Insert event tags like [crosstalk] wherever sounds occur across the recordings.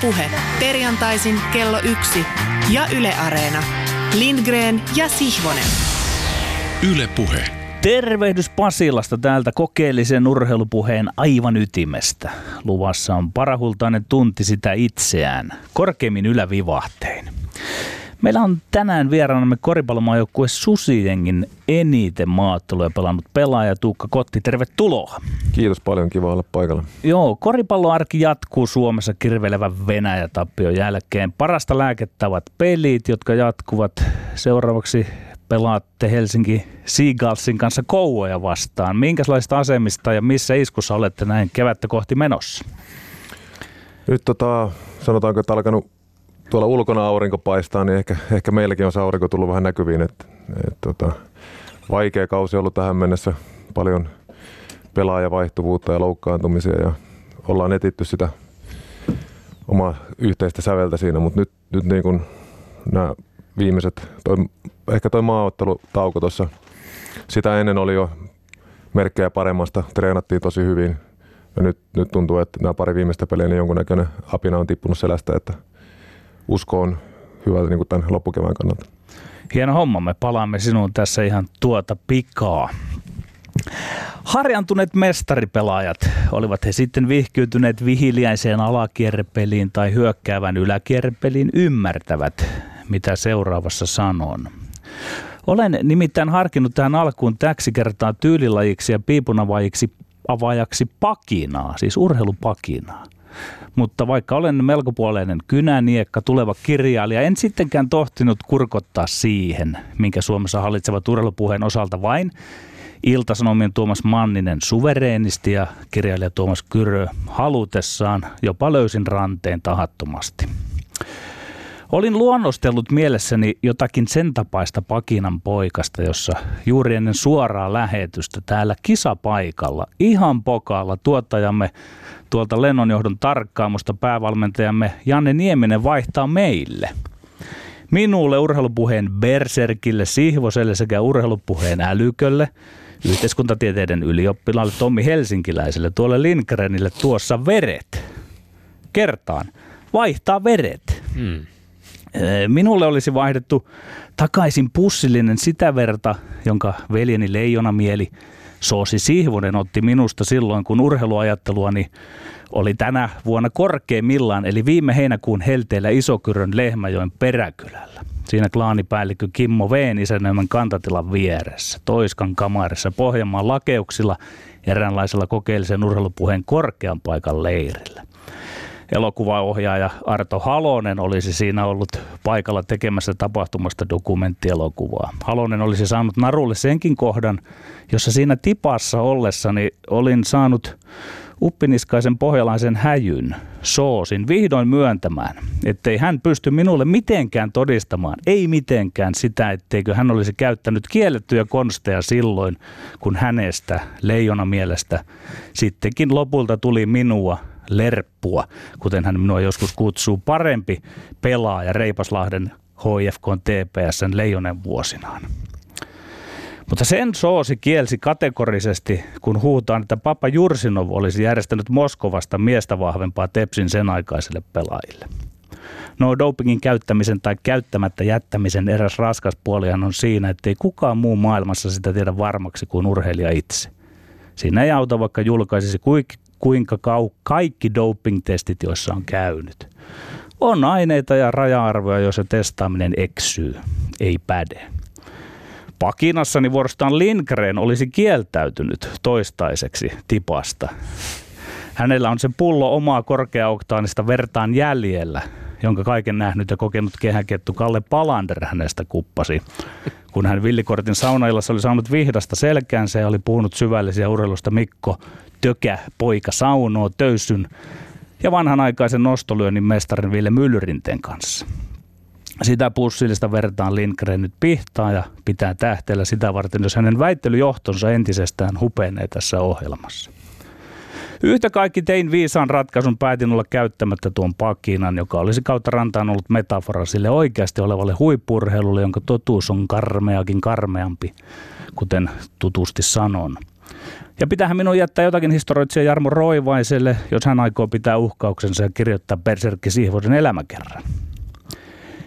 Puhe. Perjantaisin kello yksi ja Yle Areena. Lindgren ja Sihvonen. Yle Puhe. Tervehdys Pasilasta täältä kokeellisen urheilupuheen aivan ytimestä. Luvassa on parahultainen tunti sitä itseään, korkeimmin ylävivahtein. Meillä on tänään vieraanamme koripallomaajoukkue Susijengin eniten maatteluja pelannut pelaaja Tuukka Kotti. Tervetuloa. Kiitos paljon, kiva olla paikalla. Joo, koripalloarki jatkuu Suomessa kirvelevän Venäjä-tappion jälkeen. Parasta lääkettä ovat pelit, jotka jatkuvat. Seuraavaksi pelaatte Helsinki Seagalsin kanssa Kouvoja vastaan. Minkälaista asemista ja missä iskussa olette näin kevättä kohti menossa? Nyt tota, sanotaanko, että alkanut tuolla ulkona aurinko paistaa, niin ehkä, ehkä meilläkin on se aurinko tullut vähän näkyviin. Et, et, tota, vaikea kausi ollut tähän mennessä, paljon pelaajavaihtuvuutta ja loukkaantumisia ja ollaan etitty sitä omaa yhteistä säveltä siinä, mutta nyt, nyt niin kuin nämä viimeiset, toi, ehkä toi maaottelutauko tuossa, sitä ennen oli jo merkkejä paremmasta, treenattiin tosi hyvin ja nyt, nyt tuntuu, että nämä pari viimeistä peliä, niin jonkunnäköinen apina on tippunut selästä, että usko on hyvältä niin kuin tämän loppukevään kannalta. Hieno homma, me palaamme sinuun tässä ihan tuota pikaa. Harjantuneet mestaripelaajat, olivat he sitten vihkyytyneet vihiliäiseen alakierrepeliin tai hyökkäävän yläkierrepeliin, ymmärtävät, mitä seuraavassa sanon. Olen nimittäin harkinnut tähän alkuun täksi kertaa tyylilajiksi ja piipunavajiksi avaajaksi pakinaa, siis urheilupakinaa. Mutta vaikka olen melkopuoleinen kynäniekka, tuleva kirjailija, en sittenkään tohtinut kurkottaa siihen, minkä Suomessa hallitsevat urheilupuheen osalta vain Iltasanomien Tuomas Manninen suvereenisti ja kirjailija Tuomas Kyrö halutessaan jopa löysin ranteen tahattomasti. Olin luonnostellut mielessäni jotakin sen tapaista Pakinan poikasta, jossa juuri ennen suoraa lähetystä täällä kisapaikalla, ihan pokaalla tuottajamme tuolta lennonjohdon tarkkaamusta päävalmentajamme Janne Nieminen vaihtaa meille. Minulle urheilupuheen Berserkille, Sihvoselle sekä urheilupuheen Älykölle, yhteiskuntatieteiden ylioppilaalle Tommi Helsinkiläiselle, tuolle Lindgrenille tuossa veret. Kertaan, vaihtaa veret. Hmm. Minulle olisi vaihdettu takaisin pussillinen sitä verta, jonka veljeni leijonamieli Soosi Sihvonen otti minusta silloin, kun urheiluajatteluani oli tänä vuonna korkeimmillaan, eli viime heinäkuun helteellä Isokyrön Lehmäjoen peräkylällä. Siinä klaanipäällikkö Kimmo Veen isännöimän kantatilan vieressä, Toiskan kamarissa, Pohjanmaan lakeuksilla, eräänlaisella kokeellisen urheilupuheen korkean paikan leirillä elokuvaohjaaja Arto Halonen olisi siinä ollut paikalla tekemässä tapahtumasta dokumenttielokuvaa. Halonen olisi saanut narulle senkin kohdan, jossa siinä tipassa ollessani olin saanut uppiniskaisen pohjalaisen häjyn, soosin, vihdoin myöntämään, ettei hän pysty minulle mitenkään todistamaan, ei mitenkään sitä, etteikö hän olisi käyttänyt kiellettyjä konsteja silloin, kun hänestä, leijona mielestä, sittenkin lopulta tuli minua lerppua, kuten hän minua joskus kutsuu, parempi pelaaja Reipaslahden HFK TPSn leijonen vuosinaan. Mutta sen soosi kielsi kategorisesti, kun huutaan, että Papa Jursinov olisi järjestänyt Moskovasta miestä vahvempaa Tepsin sen aikaisille pelaajille. No dopingin käyttämisen tai käyttämättä jättämisen eräs raskas puolihan on siinä, että ei kukaan muu maailmassa sitä tiedä varmaksi kuin urheilija itse. Siinä ei auta, vaikka julkaisisi kuinka kau- kaikki doping-testit, joissa on käynyt. On aineita ja raja-arvoja, joissa testaaminen eksyy, ei päde. Pakinassani vuorostaan Lindgren olisi kieltäytynyt toistaiseksi tipasta. Hänellä on se pullo omaa korkeaoktaanista vertaan jäljellä, jonka kaiken nähnyt ja kokenut kehäkettu Kalle Palander hänestä kuppasi. Kun hän villikortin saunaillassa oli saanut vihdasta selkäänsä ja oli puhunut syvällisiä urheilusta Mikko Tökä, poika saunoo töysyn ja vanhanaikaisen nostolyönnin mestarin Ville Myllyrinteen kanssa. Sitä pussillista vertaan Lindgren nyt pihtaa ja pitää tähteellä sitä varten, jos hänen väittelyjohtonsa entisestään hupenee tässä ohjelmassa. Yhtä kaikki tein viisaan ratkaisun, päätin olla käyttämättä tuon pakinan, joka olisi kautta rantaan ollut metafora sille oikeasti olevalle huippurheilulle, jonka totuus on karmeakin karmeampi, kuten tutusti sanon – Ja pitäähän minun jättää jotakin historioitsija Jarmo Roivaiselle, jos hän aikoo pitää uhkauksensa ja kirjoittaa Berserkki Sihvosen elämäkerran.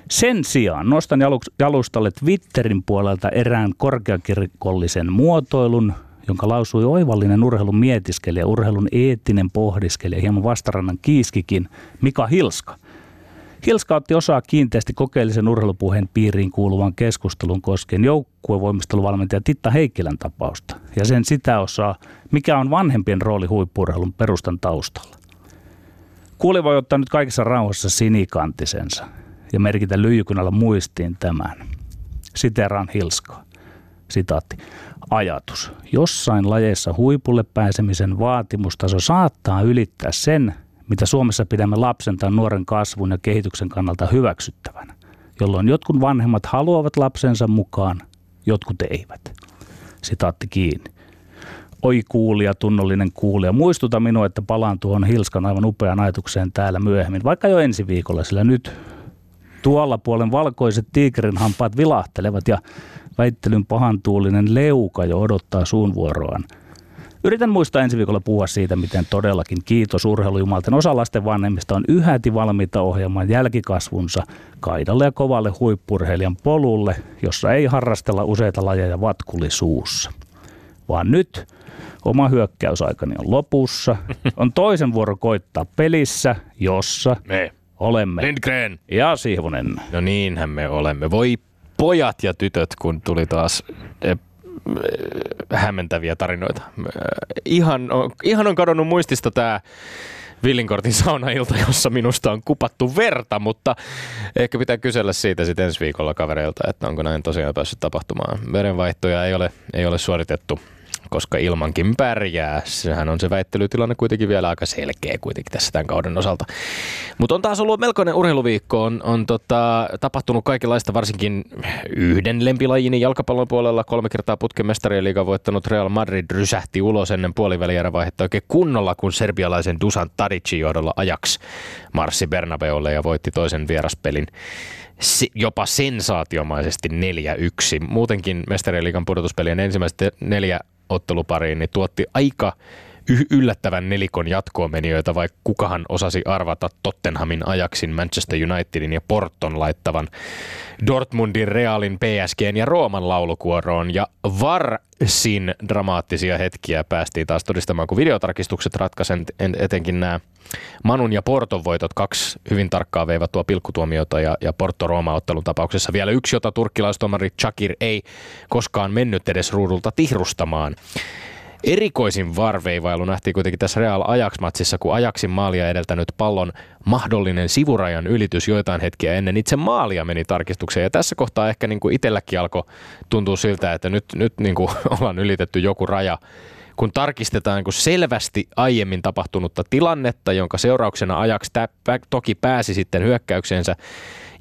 Sen sijaan nostan jalustalle Twitterin puolelta erään korkeakirkollisen muotoilun, jonka lausui oivallinen urheilun mietiskelija, urheilun eettinen pohdiskelija, hieman vastarannan kiiskikin, Mika Hilska. Hilska otti osaa kiinteästi kokeellisen urheilupuheen piiriin kuuluvan keskustelun koskien joukkuevoimisteluvalmentaja Titta Heikkilän tapausta ja sen sitä osaa, mikä on vanhempien rooli huippurheilun perustan taustalla. Kuuli voi ottaa nyt kaikessa rauhassa sinikantisensa ja merkitä lyijykynällä muistiin tämän. Siteraan Hilskaa. Sitaatti. Ajatus. Jossain lajeissa huipulle pääsemisen vaatimustaso saattaa ylittää sen, Suomessa pidämme lapsen tai nuoren kasvun ja kehityksen kannalta hyväksyttävänä, jolloin jotkut vanhemmat haluavat lapsensa mukaan, jotkut eivät. Sitaatti kiinni. Oi kuulija, tunnollinen kuulija, muistuta minua, että palaan tuohon Hilskan aivan upeaan ajatukseen täällä myöhemmin, vaikka jo ensi viikolla, sillä nyt tuolla puolen valkoiset tiikerin hampaat vilahtelevat ja väittelyn pahantuulinen leuka jo odottaa suun vuoroaan. Yritän muistaa ensi viikolla puhua siitä, miten todellakin kiitos urheilujumalten osa lasten vanhemmista on yhäti valmiita ohjaamaan jälkikasvunsa kaidalle ja kovalle huippurheilijan polulle, jossa ei harrastella useita lajeja vatkulisuussa. Vaan nyt oma hyökkäysaikani on lopussa. On toisen vuoro koittaa pelissä, jossa Me. olemme. Lindgren. Ja Sihvonen. No niinhän me olemme. Voi pojat ja tytöt, kun tuli taas eh, hämmentäviä tarinoita. Eh, Ihan, on- ihan on kadonnut muistista tämä Villinkortin saunailta, jossa minusta on kupattu verta, mutta ehkä pitää kysellä siitä sitten ensi viikolla kavereilta, että onko näin tosiaan päässyt tapahtumaan. Verenvaihtoja ei ole, ei ole suoritettu, koska ilmankin pärjää. Sehän on se väittelytilanne kuitenkin vielä aika selkeä kuitenkin tässä tämän kauden osalta. Mutta on taas ollut melkoinen urheiluviikko. On, on tota, tapahtunut kaikenlaista, varsinkin yhden lempilajin jalkapallon puolella. Kolme kertaa putken mestarien voittanut Real Madrid rysähti ulos ennen puolivälierävaihetta oikein kunnolla, kun serbialaisen Dusan Tadicin johdolla Ajax marssi Bernabeulle ja voitti toisen vieraspelin se- jopa sensaatiomaisesti 4-1. Muutenkin mestarien pudotuspelien ensimmäiset neljä ottelupariin niin tuotti aika yllättävän nelikon jatkoomenijoita, vaikka kukahan osasi arvata Tottenhamin Ajaxin, Manchester Unitedin ja Porton laittavan Dortmundin, Realin, PSGn ja Rooman laulukuoroon. Ja varsin dramaattisia hetkiä päästiin taas todistamaan, kun videotarkistukset ratkaisen etenkin nämä Manun ja Porton voitot, kaksi hyvin tarkkaa veivattua pilkkutuomiota ja, ja Porto-Rooma-ottelun tapauksessa vielä yksi, jota turkkilaistuomari Chakir ei koskaan mennyt edes ruudulta tihrustamaan. Erikoisin varveivailu nähtiin kuitenkin tässä Real Ajax-matsissa, kun Ajaxin maalia edeltänyt pallon mahdollinen sivurajan ylitys joitain hetkiä ennen itse maalia meni tarkistukseen. Ja tässä kohtaa ehkä niin kuin itselläkin alkoi tuntua siltä, että nyt, nyt niin kuin [laughs] ollaan ylitetty joku raja kun tarkistetaan niin kuin selvästi aiemmin tapahtunutta tilannetta, jonka seurauksena Ajax toki pääsi sitten hyökkäykseensä,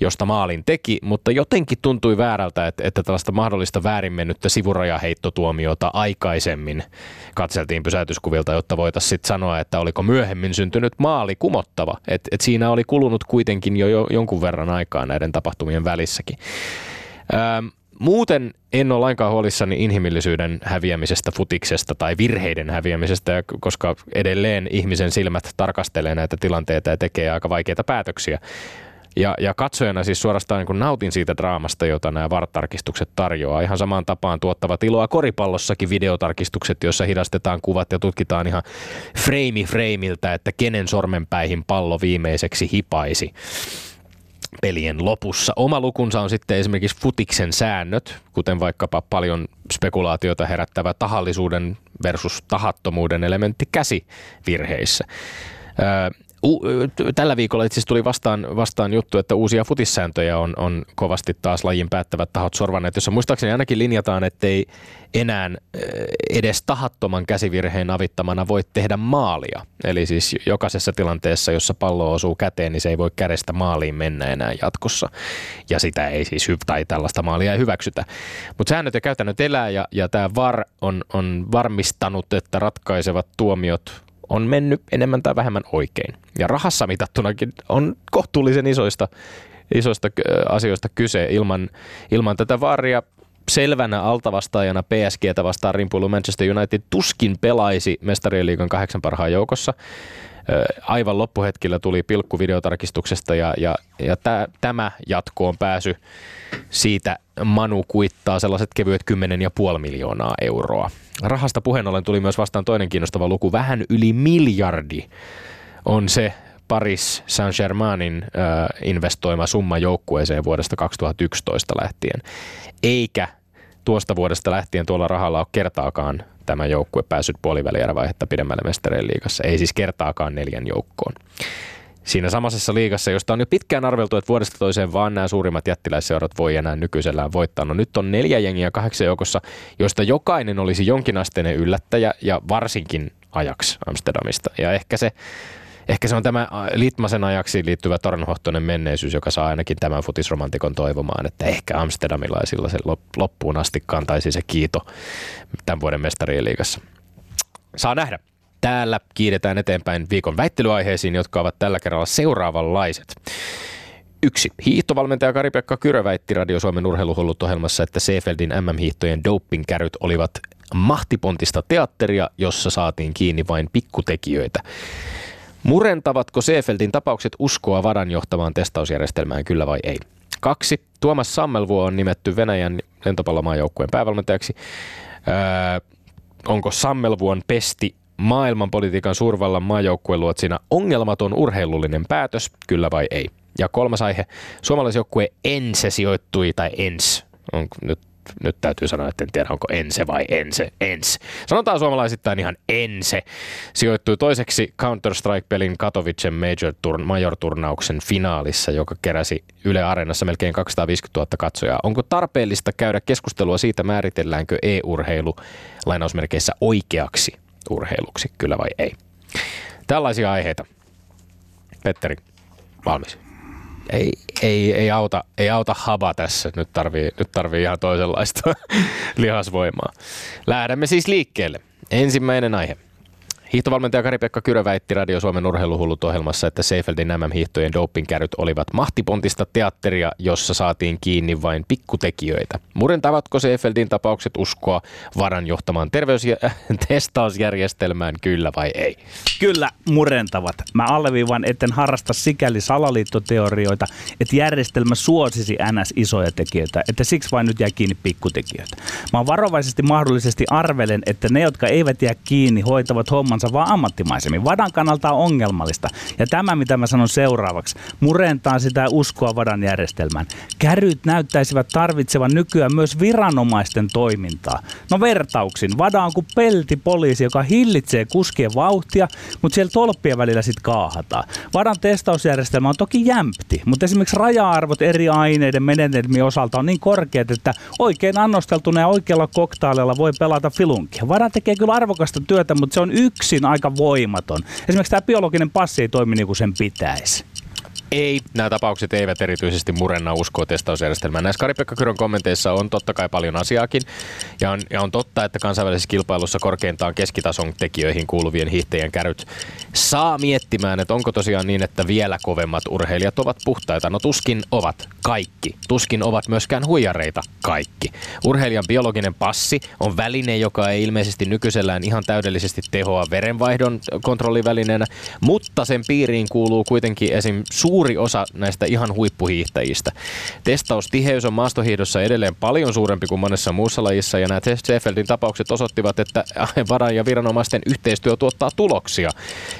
josta maalin teki, mutta jotenkin tuntui väärältä, että, että tällaista mahdollista väärin mennyttä sivurajaheittotuomiota aikaisemmin katseltiin pysäytyskuvilta, jotta voitaisiin sitten sanoa, että oliko myöhemmin syntynyt maali kumottava. Et, et siinä oli kulunut kuitenkin jo, jo jonkun verran aikaa näiden tapahtumien välissäkin. Ähm, Muuten en ole lainkaan huolissani inhimillisyyden häviämisestä futiksesta tai virheiden häviämisestä, koska edelleen ihmisen silmät tarkastelee näitä tilanteita ja tekee aika vaikeita päätöksiä. Ja, ja katsojana siis suorastaan niin nautin siitä draamasta, jota nämä VAR-tarkistukset tarjoaa. Ihan samaan tapaan tuottavat iloa koripallossakin videotarkistukset, joissa hidastetaan kuvat ja tutkitaan ihan frame frameiltä, että kenen sormenpäihin pallo viimeiseksi hipaisi pelien lopussa. Oma lukunsa on sitten esimerkiksi futiksen säännöt, kuten vaikkapa paljon spekulaatiota herättävä tahallisuuden versus tahattomuuden elementti käsivirheissä. Öö, U- tällä viikolla itse tuli vastaan, vastaan juttu, että uusia futissääntöjä on, on kovasti taas lajin päättävät tahot sorvanneet, jossa muistaakseni ainakin linjataan, ettei enää eh, edes tahattoman käsivirheen avittamana voi tehdä maalia. Eli siis jokaisessa tilanteessa, jossa pallo osuu käteen, niin se ei voi kädestä maaliin mennä enää jatkossa. Ja sitä ei siis, hy- tai tällaista maalia ei hyväksytä. Mutta säännöt ja käytännöt elää, ja, ja tämä VAR on, on varmistanut, että ratkaisevat tuomiot on mennyt enemmän tai vähemmän oikein. Ja rahassa mitattunakin on kohtuullisen isoista, isoista asioista kyse ilman, ilman tätä vaaria. selvänä altavastaajana PSGtä vastaan rimpuilu Manchester United tuskin pelaisi mestarien liigan kahdeksan parhaan joukossa. Aivan loppuhetkillä tuli pilkku videotarkistuksesta ja, ja, ja tä, tämä jatkoon pääsy siitä Manu kuittaa sellaiset kevyet 10,5 miljoonaa euroa. Rahasta puheen ollen tuli myös vastaan toinen kiinnostava luku. Vähän yli miljardi on se Paris Saint-Germainin investoima summa joukkueeseen vuodesta 2011 lähtien. Eikä tuosta vuodesta lähtien tuolla rahalla ole kertaakaan tämä joukkue päässyt puolivälierävaihetta pidemmälle mestareen liigassa. Ei siis kertaakaan neljän joukkoon. Siinä samaisessa liigassa, josta on jo pitkään arveltu, että vuodesta toiseen vaan nämä suurimmat jättiläisseurat voi enää nykyisellään voittaa. No nyt on neljä jengiä kahdeksan joukossa, joista jokainen olisi jonkinasteinen yllättäjä ja varsinkin ajaksi Amsterdamista. Ja ehkä se Ehkä se on tämä Litmasen ajaksi liittyvä tornhohtoinen menneisyys, joka saa ainakin tämän futisromantikon toivomaan, että ehkä amsterdamilaisilla se loppuun asti kantaisi se kiito tämän vuoden mestarien liigassa. Saa nähdä. Täällä kiidetään eteenpäin viikon väittelyaiheisiin, jotka ovat tällä kerralla seuraavanlaiset. Yksi. Hiihtovalmentaja Kari-Pekka Kyrö väitti Radio Suomen urheiluhullut ohjelmassa, että Seefeldin MM-hiihtojen dopingkäryt olivat mahtipontista teatteria, jossa saatiin kiinni vain pikkutekijöitä. Murentavatko Seefeldin tapaukset uskoa vadan johtavaan testausjärjestelmään, kyllä vai ei? Kaksi. Tuomas Sammelvuo on nimetty Venäjän lentopallomaajoukkueen päävalmentajaksi. Öö, onko Sammelvuon pesti maailmanpolitiikan suurvallan maajoukkueen luotsina ongelmaton urheilullinen päätös, kyllä vai ei? Ja kolmas aihe. Suomalaisjoukkue Ense sijoittui, tai Ens, on nyt nyt täytyy sanoa, että en tiedä onko Ense vai Ense, Ens. Sanotaan suomalaisittain ihan Ense. Sijoittui toiseksi Counter-Strike-pelin Katowicen Major Turn, Major-turnauksen finaalissa, joka keräsi Yle Areenassa melkein 250 000 katsojaa. Onko tarpeellista käydä keskustelua siitä, määritelläänkö e-urheilu lainausmerkeissä oikeaksi urheiluksi, kyllä vai ei? Tällaisia aiheita. Petteri, valmis ei, ei, ei, auta, ei auta haba tässä. Nyt tarvii, nyt tarvii ihan toisenlaista [laughs] lihasvoimaa. Lähdemme siis liikkeelle. Ensimmäinen aihe. Hiihtovalmentaja Kari-Pekka Kyrö väitti Radio Suomen urheiluhullut ohjelmassa, että Seifeldin MM-hiihtojen dopingkäryt olivat mahtipontista teatteria, jossa saatiin kiinni vain pikkutekijöitä. Murentavatko Seifeldin tapaukset uskoa varan johtamaan terveys- ja testausjärjestelmään, kyllä vai ei? Kyllä murentavat. Mä alleviivan, etten harrasta sikäli salaliittoteorioita, että järjestelmä suosisi NS isoja tekijöitä, että siksi vain nyt jää kiinni pikkutekijöitä. Mä varovaisesti mahdollisesti arvelen, että ne, jotka eivät jää kiinni, hoitavat homman hommansa vaan ammattimaisemmin. Vadan kannalta on ongelmallista. Ja tämä, mitä mä sanon seuraavaksi, murentaa sitä uskoa Vadan järjestelmään. Käryt näyttäisivät tarvitsevan nykyään myös viranomaisten toimintaa. No vertauksin. Vada on kuin peltipoliisi, joka hillitsee kuskien vauhtia, mutta siellä tolppien välillä sitten kaahataan. Vadan testausjärjestelmä on toki jämpti, mutta esimerkiksi raja-arvot eri aineiden menetelmien osalta on niin korkeat, että oikein annosteltuna ja oikealla koktaaleilla voi pelata filunkia. Vada tekee kyllä arvokasta työtä, mutta se on yksi yksin aika voimaton. Esimerkiksi tämä biologinen passi ei toimi niin kuin sen pitäisi. Ei, nämä tapaukset eivät erityisesti murenna uskoa testausjärjestelmään. Näissä Kari-Pekka Kyrön kommenteissa on totta kai paljon asiaakin. Ja on, ja on totta, että kansainvälisessä kilpailussa korkeintaan keskitason tekijöihin kuuluvien hiihtäjien käryt saa miettimään, että onko tosiaan niin, että vielä kovemmat urheilijat ovat puhtaita. No tuskin ovat kaikki. Tuskin ovat myöskään huijareita kaikki. Urheilijan biologinen passi on väline, joka ei ilmeisesti nykyisellään ihan täydellisesti tehoa verenvaihdon kontrollivälineenä, mutta sen piiriin kuuluu kuitenkin esim. suuri suuri osa näistä ihan huippuhiihtäjistä. Testaustiheys on maastohiihdossa edelleen paljon suurempi kuin monessa muussa lajissa, ja nämä Seefeldin tapaukset osoittivat, että varan ja viranomaisten yhteistyö tuottaa tuloksia.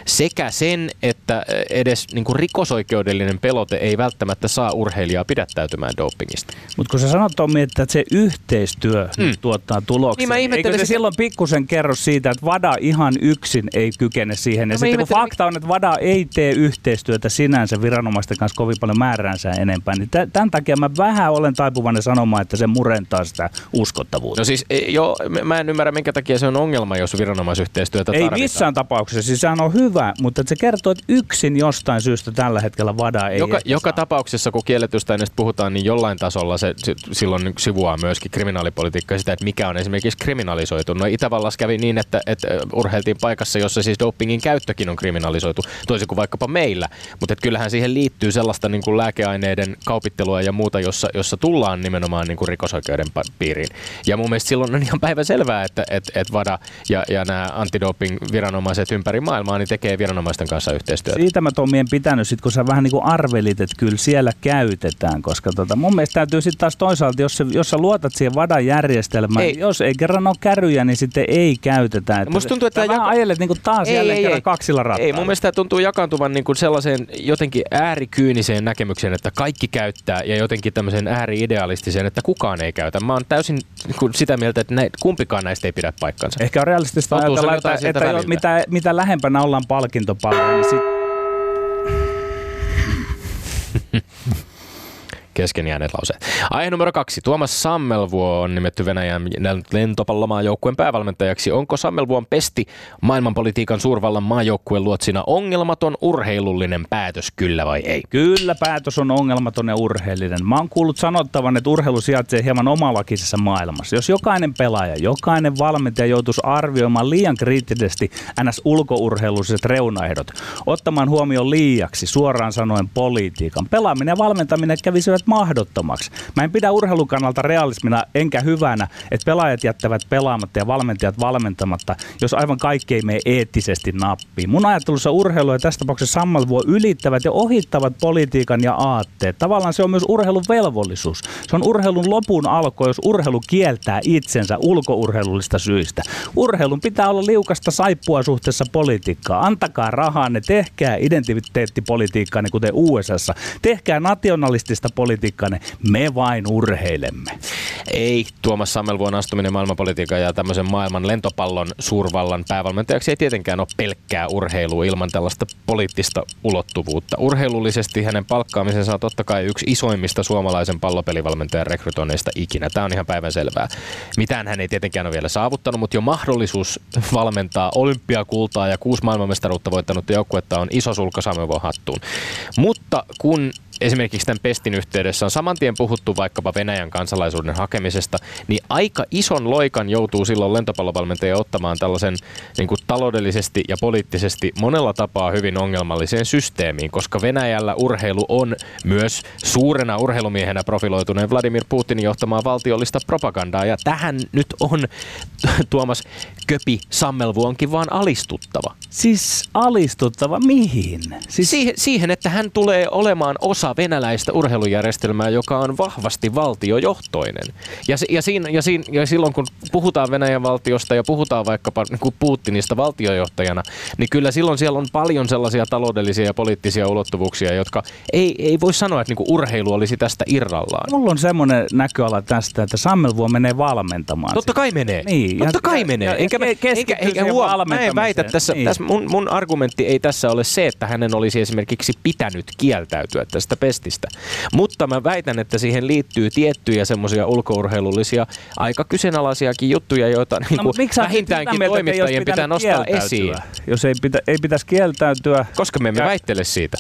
Sekä sen, että edes niin kuin rikosoikeudellinen pelote ei välttämättä saa urheilijaa pidättäytymään dopingista. Mutta kun sä sanot Tommi, että se yhteistyö mm. tuottaa tuloksia, niin eikö se silloin pikkusen kerro siitä, että VADA ihan yksin ei kykene siihen? Ja no sitten kun fakta on, että VADA ei tee yhteistyötä sinänsä viranomaisten viranomaisten kanssa kovin paljon määräänsä enempää. Niin tämän takia mä vähän olen taipuvainen sanomaan, että se murentaa sitä uskottavuutta. No siis joo, mä en ymmärrä minkä takia se on ongelma, jos viranomaisyhteistyötä Ei tarvitaan. missään tapauksessa, siis sehän on hyvä, mutta se kertoo, että yksin jostain syystä tällä hetkellä VADA ei Joka, joka tapauksessa, kun kielletystä aineesta puhutaan, niin jollain tasolla se, se silloin sivuaa myöskin kriminaalipolitiikkaa sitä, että mikä on esimerkiksi kriminalisoitu. No Itävallassa kävi niin, että, että urheiltiin paikassa, jossa siis dopingin käyttökin on kriminalisoitu, toisin kuin vaikkapa meillä. Mutta kyllähän siihen liittyy sellaista niin kuin lääkeaineiden kaupittelua ja muuta, jossa, jossa tullaan nimenomaan niin kuin rikosoikeuden piiriin. Ja mun mielestä silloin on ihan päivä selvää, että et, et VADA ja, ja nämä antidoping-viranomaiset ympäri maailmaa niin tekee viranomaisten kanssa yhteistyötä. Siitä mä Tommi en pitänyt, sit, kun sä vähän niin kuin arvelit, että kyllä siellä käytetään, koska tota, mun mielestä täytyy sitten taas toisaalta, jos, se, jos sä luotat siihen VADan järjestelmään, Ei. ei. jos ei kerran ole käryjä, niin sitten ei käytetä. Että Musta tuntuu, että tämä jako- ajelet niin kuin taas Ei, jälleen ei, kerran ei. kaksilla rattailla. Ei, mun mielestä tämä tuntuu jakaantuvan niin kuin sellaiseen jotenkin äärikyyniseen näkemykseen, että kaikki käyttää ja jotenkin tämmöiseen ääri-idealistiseen, että kukaan ei käytä. Mä oon täysin sitä mieltä, että näin, kumpikaan näistä ei pidä paikkansa. Ehkä on realistista Totuus ajatella, että, että jo, mitä, mitä lähempänä ollaan palkintopalloja, niin sit, [laughs] Kesken jääneet lauseet. Aihe numero kaksi. Tuomas Sammelvuo on nimetty Venäjän lentopallomaajoukkueen päävalmentajaksi. Onko Sammelvuon pesti maailmanpolitiikan suurvallan maajoukkueen luotsina ongelmaton urheilullinen päätös, kyllä vai ei? Kyllä päätös on ongelmaton ja urheillinen. Mä oon kuullut sanottavan, että urheilu sijaitsee hieman omalakisessa maailmassa. Jos jokainen pelaaja, jokainen valmentaja joutuisi arvioimaan liian kriittisesti ns. ulkourheilulliset reunaehdot, ottamaan huomioon liiaksi, suoraan sanoen politiikan, pelaaminen ja valmentaminen kävisivät mahdottomaksi. Mä en pidä urheilun kannalta realismina enkä hyvänä, että pelaajat jättävät pelaamatta ja valmentajat valmentamatta, jos aivan kaikki ei mene eettisesti nappiin. Mun ajattelussa urheilu ja tässä tapauksessa Sammalvuo ylittävät ja ohittavat politiikan ja aatteet. Tavallaan se on myös urheilun velvollisuus. Se on urheilun lopun alku, jos urheilu kieltää itsensä ulkourheilullista syistä. Urheilun pitää olla liukasta saippua suhteessa politiikkaan. Antakaa rahaa, ne tehkää identiteettipolitiikkaa, kuten USAssa. Tehkää nationalistista politiikkaa, me vain urheilemme. Ei Tuomas Sammelvuon astuminen maailmanpolitiikan ja tämmöisen maailman lentopallon suurvallan päävalmentajaksi ei tietenkään ole pelkkää urheilua ilman tällaista poliittista ulottuvuutta. Urheilullisesti hänen palkkaamisensa on totta kai yksi isoimmista suomalaisen pallopelivalmentajan rekrytoinneista ikinä. Tämä on ihan päivän selvää. Mitään hän ei tietenkään ole vielä saavuttanut, mutta jo mahdollisuus valmentaa olympiakultaa ja kuusi maailmanmestaruutta voittanutta joukkuetta on iso sulka Sammelvuon hattuun. Mutta kun esimerkiksi tämän pestin yhteydessä on saman tien puhuttu vaikkapa Venäjän kansalaisuuden hakemisesta, niin aika ison loikan joutuu silloin lentopallovalmentaja ottamaan tällaisen niin kuin taloudellisesti ja poliittisesti monella tapaa hyvin ongelmalliseen systeemiin, koska Venäjällä urheilu on myös suurena urheilumiehenä profiloituneen Vladimir Putinin johtamaa valtiollista propagandaa, ja tähän nyt on [laughs] Tuomas Köpi Sammelvuonkin vaan alistuttava. Siis alistuttava mihin? Siis Siihen, siihen, että hän tulee olemaan osa venäläistä urheilujärjestelmää, joka on vahvasti valtiojohtoinen. Ja, si- ja, siinä, ja, siinä, ja silloin kun puhutaan Venäjän valtiosta ja puhutaan vaikkapa niin kuin Putinista valtiojohtajana, niin kyllä silloin siellä on paljon sellaisia taloudellisia ja poliittisia ulottuvuuksia, jotka ei, ei voi sanoa, että niin kuin urheilu olisi tästä irrallaan. Mulla on semmoinen näköala tästä, että Sammelvuo menee valmentamaan. Totta kai menee. Niin, Totta kai ja- menee. ja- enkä, ja enkä, enkä huom, mä en väitä tässä, Niin. tässä mun, mun argumentti ei tässä ole se, että hänen olisi esimerkiksi pitänyt kieltäytyä tästä pestistä. Mutta mä väitän, että siihen liittyy tiettyjä semmoisia ulkourheilullisia, aika kyseenalaisiakin juttuja, joita niin No, kuin mutta miksi vähintäänkin mieltä, toimittajien pitää nostaa esiin. Jos ei, pitä, ei pitäisi kieltäytyä. Koska me emme Kä- väittele siitä.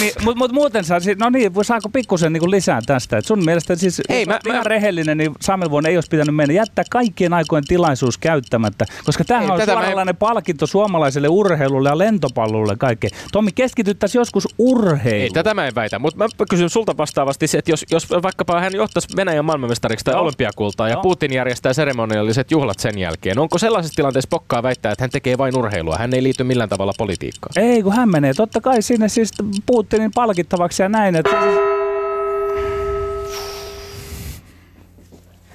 Niin, Mutta mut muuten saa, no niin, saako pikkusen niin lisää tästä? Et sun mielestä siis, Ei, mä- mä, rehellinen, niin Samuel Vuon ei olisi pitänyt mennä jättää kaikkien aikojen tilaisuus käyttämättä, koska Ei, tämähän on tätä mä suoranlainen palkinto suomalaiselle urheilulle ja lentopallolle kaikkeen. Tommi, keskityttäisiin joskus urheiluun. Ei, tätä mä en väitä, mutta mä kysyn sulta vastaavasti että jos, jos vaikkapa hän johtaisi Venäjän maailmanmestariksi tai Joo. olympiakultaa ja Joo. Putin järjestää seremonialliset juhlat sen jälkeen, onko sellaisessa tilanteessa pokkaa väittää, että hän tekee vain urheilua, hän ei liity millään tavalla politiikkaan? Ei, kun hän menee totta kai sinne siis Putinin palkittavaksi ja näin. Että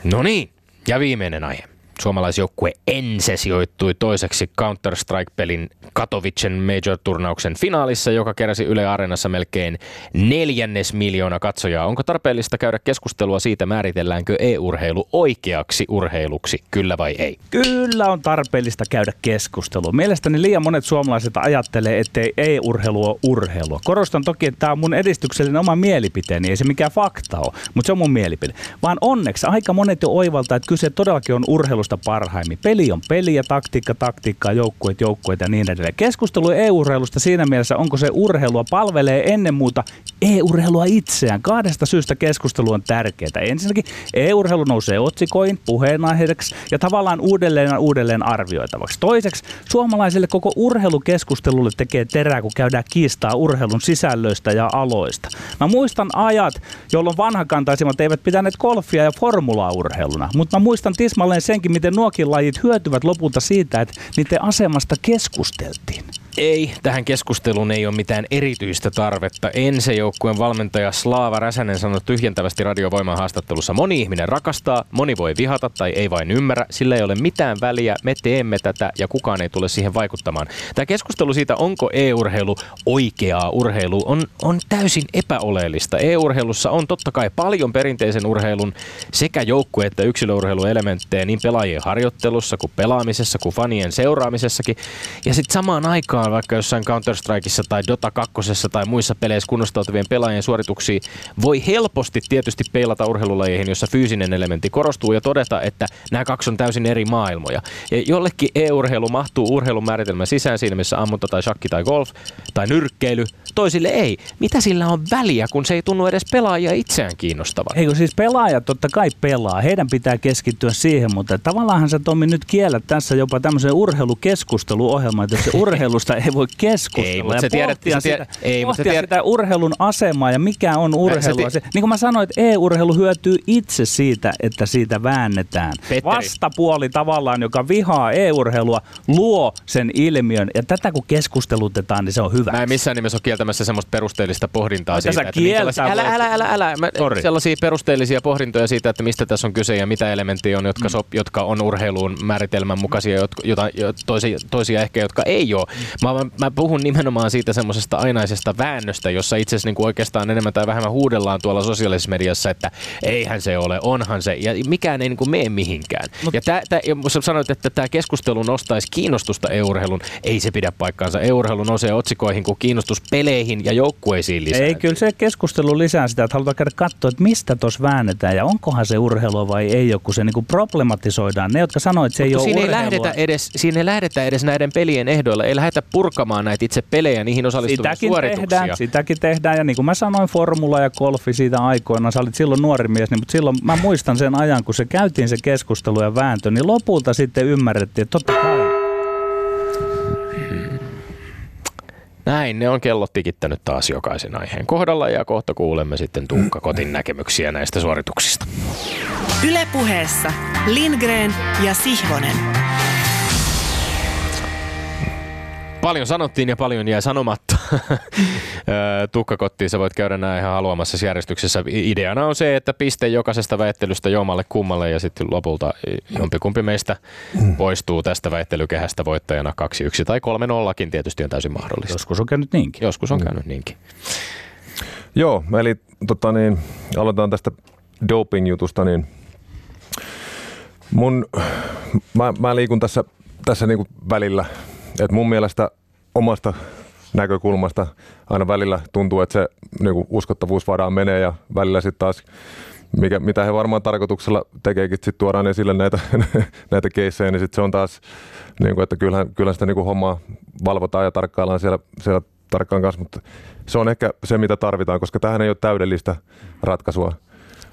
No niin, ja viimeinen aihe. Suomalaisjoukkue Ense sijoittui toiseksi Counter-Strike-pelin Katowicen Major-turnauksen finaalissa, joka keräsi Yle Areenassa melkein neljännes miljoona katsojaa. Onko tarpeellista käydä keskustelua siitä, määritelläänkö e-urheilu oikeaksi urheiluksi, kyllä vai ei? Kyllä on tarpeellista käydä keskustelua. Mielestäni liian monet suomalaiset ajattelee, ettei ei-urheilu ole urheilua. Korostan toki, että tämä on mun edistyksellinen oma mielipiteeni, ei se mikään fakta ole, mutta se on mun mielipide. Vaan onneksi aika monet jo oivaltaa, että kyse todellakin on urheilusta urheilusta parhaimmin. Peli on peli ja taktiikka, taktiikkaa, joukkueet, joukkueet ja niin edelleen. Keskustelu EU-urheilusta siinä mielessä, onko se urheilua, palvelee ennen muuta e-urheilua itseään. Kahdesta syystä keskustelu on tärkeää. Ensinnäkin e-urheilu nousee otsikoin, puheenaiheeksi ja tavallaan uudelleen ja uudelleen arvioitavaksi. Toiseksi suomalaisille koko urheilukeskustelulle tekee terää, kun käydään kiistaa urheilun sisällöistä ja aloista. Mä muistan ajat, jolloin vanhakantaisimmat eivät pitäneet golfia ja formulaa urheiluna, mutta mä muistan tismalleen senkin, miten nuokin lajit hyötyvät lopulta siitä, että niiden asemasta keskusteltiin. Ei, tähän keskusteluun ei ole mitään erityistä tarvetta. Ense-joukkueen valmentaja Slaava Räsänen sanoi tyhjentävästi radiovoiman haastattelussa. Moni ihminen rakastaa, moni voi vihata tai ei vain ymmärrä. Sillä ei ole mitään väliä, me teemme tätä ja kukaan ei tule siihen vaikuttamaan. Tämä keskustelu siitä, onko e-urheilu oikeaa urheilu, on, on täysin epäoleellista. E-urheilussa on totta kai paljon perinteisen urheilun sekä joukkue- että yksilöurheiluelementtejä niin pelaajien harjoittelussa kuin pelaamisessa kuin fanien seuraamisessakin. Ja sitten samaan aikaan pelaamaan vaikka jossain Counter-Strikeissa tai Dota 2 tai muissa peleissä kunnostautuvien pelaajien suorituksia voi helposti tietysti peilata urheilulajeihin, jossa fyysinen elementti korostuu ja todeta, että nämä kaksi on täysin eri maailmoja. Ja jollekin e-urheilu mahtuu urheilun määritelmän sisään siinä, missä ammunta tai shakki tai golf tai nyrkkeily, toisille ei. Mitä sillä on väliä, kun se ei tunnu edes pelaajia itseään kiinnostavan? Eikö siis pelaajat totta kai pelaa, heidän pitää keskittyä siihen, mutta tavallaan sä Tommi nyt kiellät tässä jopa tämmöisen urheilukeskusteluohjelman, että se [laughs] urheilusta ei voi keskustella. Ei, mutta tiedät, pohtia, tiedät, sitä, ei, mutta pohtia tiedät, sitä urheilun asemaa ja mikä on urheilua. Se, niin kuin mä sanoin, että e-urheilu hyötyy itse siitä, että siitä väännetään. Petteri. Vastapuoli tavallaan, joka vihaa e-urheilua, luo sen ilmiön. Ja tätä kun keskustelutetaan, niin se on hyvä. Mä en missään nimessä ole kieltämässä semmoista perusteellista pohdintaa Ai, siitä, tässä että kieltää älä, voit- älä, älä, älä. Mä, Sorry. sellaisia perusteellisia pohdintoja siitä, että mistä tässä on kyse ja mitä elementtejä on, jotka, sop, jotka on urheiluun määritelmän mukaisia, jotka, jota, jo, toisia, toisia ehkä, jotka ei ole. Mä, mä, mä puhun nimenomaan siitä semmoisesta ainaisesta väännöstä, jossa itse asiassa niin kuin oikeastaan enemmän tai vähemmän huudellaan tuolla sosiaalisessa mediassa, että eihän se ole, onhan se, ja mikään ei niin kuin mene mihinkään. Mut- ja tää, tää, sä sanoit, että tämä keskustelu nostaisi kiinnostusta e-urheilun, ei se pidä paikkaansa. E-urheilu nousee otsikoihin, kun kiinnostus peleihin ja joukkueisiin lisää. Ei, kyllä se keskustelu lisää sitä, että halutaan käydä katsoa, että mistä tuossa väännetään ja onkohan se urheilua vai ei ole, kun se niinku problematisoidaan. Ne, jotka sanoo, että se ei Mutta ole siinä ei, urheilua. lähdetä edes, siinä ei lähdetä edes näiden pelien ehdoilla. Ei lähdetä purkamaan näitä itse pelejä, niihin osallistuvia Sitäkin suorituksia. tehdään, sitäkin tehdään. Ja niin kuin mä sanoin, formula ja golfi siitä aikoina, sä olit silloin nuori mies, niin, mutta silloin mä muistan sen ajan, kun se käytiin se keskustelu ja vääntö, niin lopulta sitten ymmärrettiin, että totta kai. Näin, ne on kellot tikittänyt taas jokaisen aiheen kohdalla ja kohta kuulemme sitten Tuukka Kotin näkemyksiä näistä suorituksista. Ylepuheessa Lindgren ja Sihvonen. Paljon sanottiin ja paljon jäi sanomatta. [laughs] Kotti, sä voit käydä nämä ihan haluamassa järjestyksessä. Ideana on se, että piste jokaisesta väittelystä jommalle kummalle ja sitten lopulta jompikumpi meistä poistuu tästä väittelykehästä voittajana 2-1 tai 3-0kin tietysti on täysin mahdollista. Joskus on käynyt niinkin. Joskus on käynyt niinkin. Joo, eli tota niin, aloitetaan tästä doping-jutusta, niin mun, mä, mä liikun tässä, tässä niinku välillä, että mun mielestä omasta näkökulmasta aina välillä tuntuu, että se niinku uskottavuus varaan menee ja välillä sitten taas mikä, mitä he varmaan tarkoituksella tekeekin, sitten tuodaan esille näitä, [laughs] näitä keissejä, niin sitten se on taas, niin että kyllähän, kyllähän sitä niin hommaa valvotaan ja tarkkaillaan siellä, siellä tarkkaan kanssa, mutta se on ehkä se, mitä tarvitaan, koska tähän ei ole täydellistä ratkaisua.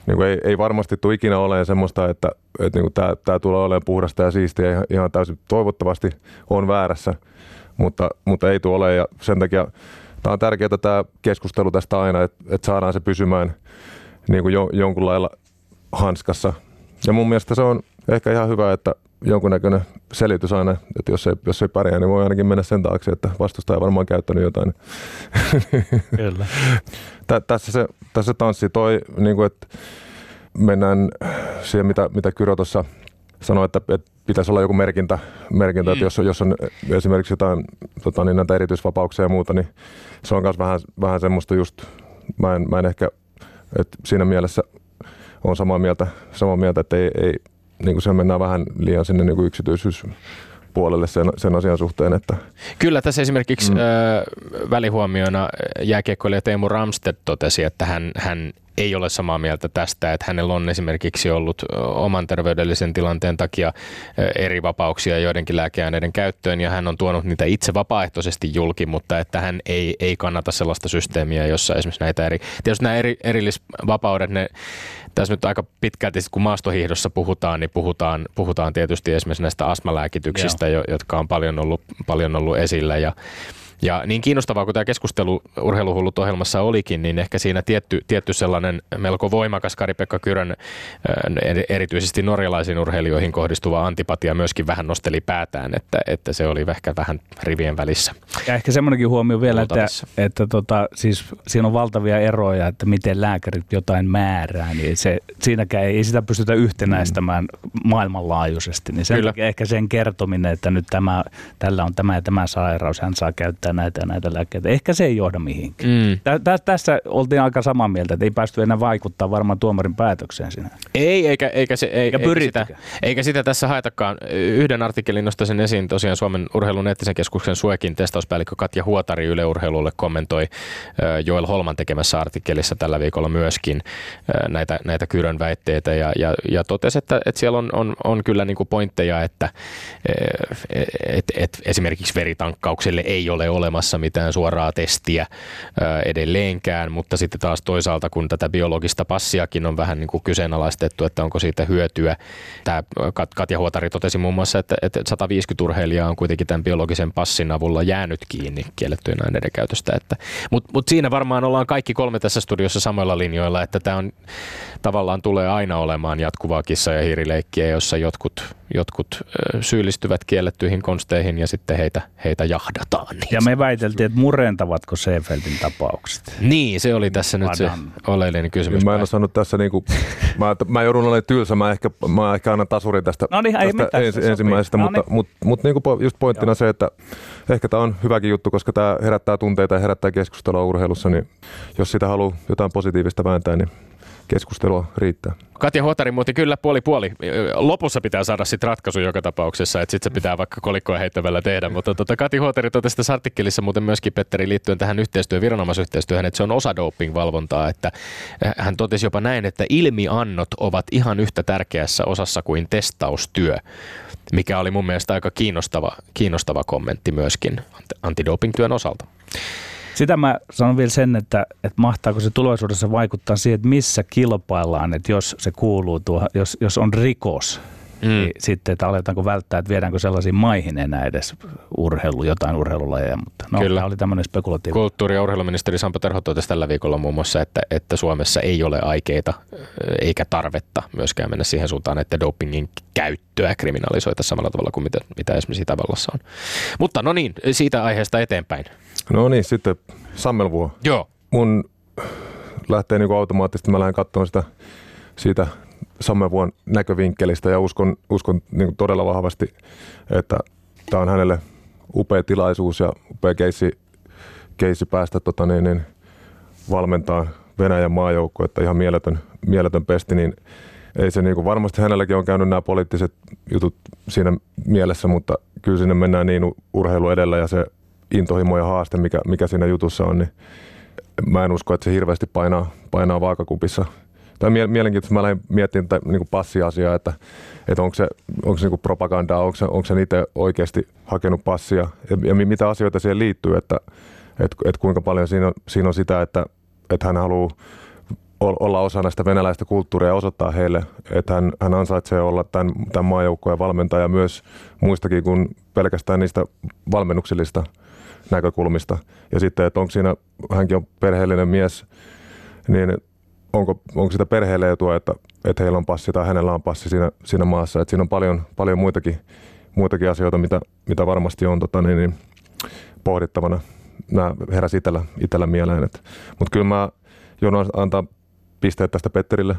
Niin kuin ei, ei varmasti tule ikinä olemaan semmoista, että, että niin tämä, tämä tulee olemaan puhdasta ja siistiä ihan, ihan täysin toivottavasti on väärässä, mutta, mutta ei tule olemaan ja sen takia tämä on tärkeää tämä keskustelu tästä aina, että, että saadaan se pysymään niin kuin jo, jonkun lailla hanskassa. Ja mun mielestä se on ehkä ihan hyvä, että jonkunnäköinen selitys aina, että jos ei, jos ei pärjää, niin voi ainakin mennä sen taakse, että vastustaja on varmaan käyttänyt jotain. [laughs] Kyllä. Tä, tässä, se, tässä tanssi toi, niin kuin, että mennään siihen, mitä, mitä Kyro tuossa sanoi, että, että pitäisi olla joku merkintä, merkintä mm. että jos, on- jos on esimerkiksi jotain tota, niin näitä erityisvapauksia ja muuta, niin se on myös vähän, vähän semmoista just, mä en, mä en ehkä, että siinä mielessä on samaa mieltä, samaa mieltä että ei, ei niin kuin se mennään vähän liian sinne niin kuin yksityisyyspuolelle sen, sen asian suhteen, että Kyllä tässä esimerkiksi mm. ö, välihuomiona jääkiekkoilija Teemu Ramstedt totesi, että hän, hän ei ole samaa mieltä tästä, että hänellä on esimerkiksi ollut oman terveydellisen tilanteen takia eri vapauksia joidenkin lääkeaineiden käyttöön ja hän on tuonut niitä itse vapaaehtoisesti julki, mutta että hän ei, ei kannata sellaista systeemiä, jossa esimerkiksi näitä eri, tietysti nämä eri, erillisvapaudet, ne tässä nyt aika pitkälti, kun maastohiihdossa puhutaan, niin puhutaan, puhutaan tietysti esimerkiksi näistä astmalääkityksistä, Joo. jotka on paljon ollut, paljon ollut esillä ja ja niin kiinnostavaa kuin tämä keskustelu Urheiluhullut ohjelmassa olikin, niin ehkä siinä tietty, tietty sellainen melko voimakas Kari-Pekka Kyrön äh, erityisesti norjalaisiin urheilijoihin kohdistuva antipatia myöskin vähän nosteli päätään, että, että se oli ehkä vähän rivien välissä. Ja ehkä semmoinenkin huomio vielä, että, että tota, siis siinä on valtavia eroja, että miten lääkärit jotain määrää, niin se, siinäkään ei, ei sitä pystytä yhtenäistämään mm. maailmanlaajuisesti. Niin sen ehkä sen kertominen, että nyt tämä, tällä on tämä ja tämä sairaus, hän saa käyttää näitä ja näitä lääkkeitä. Ehkä se ei johda mihinkään. Mm. Tä, tässä oltiin aika samaa mieltä, että ei päästy enää vaikuttaa varmaan tuomarin päätökseen siinä. Ei, eikä, eikä, se, ei, eikä, sitä, eikä sitä tässä haetakaan. Yhden artikkelin nostaisin esiin tosiaan Suomen urheilun eettisen keskuksen Suekin testauspäällikkö Katja Huotari Yle Urheilulle kommentoi Joel Holman tekemässä artikkelissa tällä viikolla myöskin näitä, näitä Kyrön väitteitä ja, ja, ja totesi, että, että siellä on, on, on kyllä niin kuin pointteja, että et, et, esimerkiksi veritankkaukselle ei ole olemassa mitään suoraa testiä edelleenkään, mutta sitten taas toisaalta, kun tätä biologista passiakin on vähän niin kuin kyseenalaistettu, että onko siitä hyötyä. Tämä Katja Huotari totesi muun muassa, että, että 150 urheilijaa on kuitenkin tämän biologisen passin avulla jäänyt kiinni kiellettyjen aineiden käytöstä. Mutta mut siinä varmaan ollaan kaikki kolme tässä studiossa samoilla linjoilla, että tämä on tavallaan tulee aina olemaan jatkuvaa kissa- ja hiirileikkiä, jossa jotkut, jotkut syyllistyvät kiellettyihin konsteihin ja sitten heitä, heitä jahdataan. Niin ja me väiteltiin, että murentavatko Seefeldin tapaukset. Niin, se oli tässä nyt se oleellinen kysymys. Mä en ole saanut tässä niinku, [laughs] mä, mä joudun olemaan tylsä, mä ehkä, mä ehkä annan tasuri tästä, no niin, tästä ei ens, ensimmäisestä, no niin. mutta, mutta, mutta niin kuin just pointtina Joo. se, että ehkä tämä on hyväkin juttu, koska tämä herättää tunteita ja herättää keskustelua urheilussa, niin jos sitä haluaa jotain positiivista vääntää, niin keskustelua riittää. Katja Huotari muuten kyllä puoli puoli. Lopussa pitää saada sitten ratkaisu joka tapauksessa, että sitten se pitää vaikka kolikkoa heittävällä tehdä. Mutta tota, Katja Huotari totesi tässä artikkelissa muuten myöskin Petteri liittyen tähän yhteistyön, viranomaisyhteistyöhön, että se on osa doping-valvontaa. Että hän totesi jopa näin, että ilmiannot ovat ihan yhtä tärkeässä osassa kuin testaustyö, mikä oli mun mielestä aika kiinnostava, kiinnostava kommentti myöskin antidoping-työn osalta. Sitä mä sanon vielä sen, että, että mahtaako se tulevaisuudessa vaikuttaa siihen, että missä kilpaillaan, että jos se kuuluu tuohon, jos, jos on rikos, mm. niin sitten, että aletaanko välttää, että viedäänkö sellaisiin maihin enää edes urheilu, jotain urheilulajeja, mutta no, Kyllä. oli tämmöinen spekulatiivinen. Kulttuuri- ja urheiluministeri Sampo Terho totesi tällä viikolla muun muassa, että, että Suomessa ei ole aikeita eikä tarvetta myöskään mennä siihen suuntaan, että dopingin käyttöä kriminalisoita samalla tavalla kuin mitä, mitä esimerkiksi Itävallassa on. Mutta no niin, siitä aiheesta eteenpäin. No niin, sitten Sammelvuo. Joo. Mun lähtee niin automaattisesti, mä lähden katsomaan sitä siitä Sammelvuon näkövinkkelistä ja uskon, uskon niin todella vahvasti, että tämä on hänelle upea tilaisuus ja upea keissi, keissi päästä tota niin, niin, valmentaa Venäjän maajoukko, että ihan mieletön, mieletön pesti, niin ei se niin kuin, varmasti hänelläkin on käynyt nämä poliittiset jutut siinä mielessä, mutta kyllä sinne mennään niin urheilu edellä ja se intohimo ja haaste, mikä, mikä siinä jutussa on, niin mä en usko, että se hirveästi painaa, painaa vaakakupissa. Tai mielenkiintoista, mä lähdin miettimään tätä niin passiasiaa, että, että onko se, onko se niin propagandaa, onko se, onko se itse oikeasti hakenut passia ja, ja mitä asioita siihen liittyy, että, että, että kuinka paljon siinä on, siinä on sitä, että, että hän haluaa olla osa näistä venäläistä kulttuuria ja osoittaa heille, että hän, hän ansaitsee olla tämän, tämän maajoukkojen valmentaja myös muistakin kuin pelkästään niistä valmennuksellista näkökulmista. Ja sitten, että onko siinä, hänkin on perheellinen mies, niin onko, onko sitä perheelle etua, että, että heillä on passi tai hänellä on passi siinä, siinä maassa. Että siinä on paljon, paljon muitakin, muitakin asioita, mitä, mitä varmasti on tota, niin, niin, pohdittavana. Nämä heräsi itsellä, itsellä mieleen. Mutta kyllä mä joudun antaa pisteet tästä Petterille.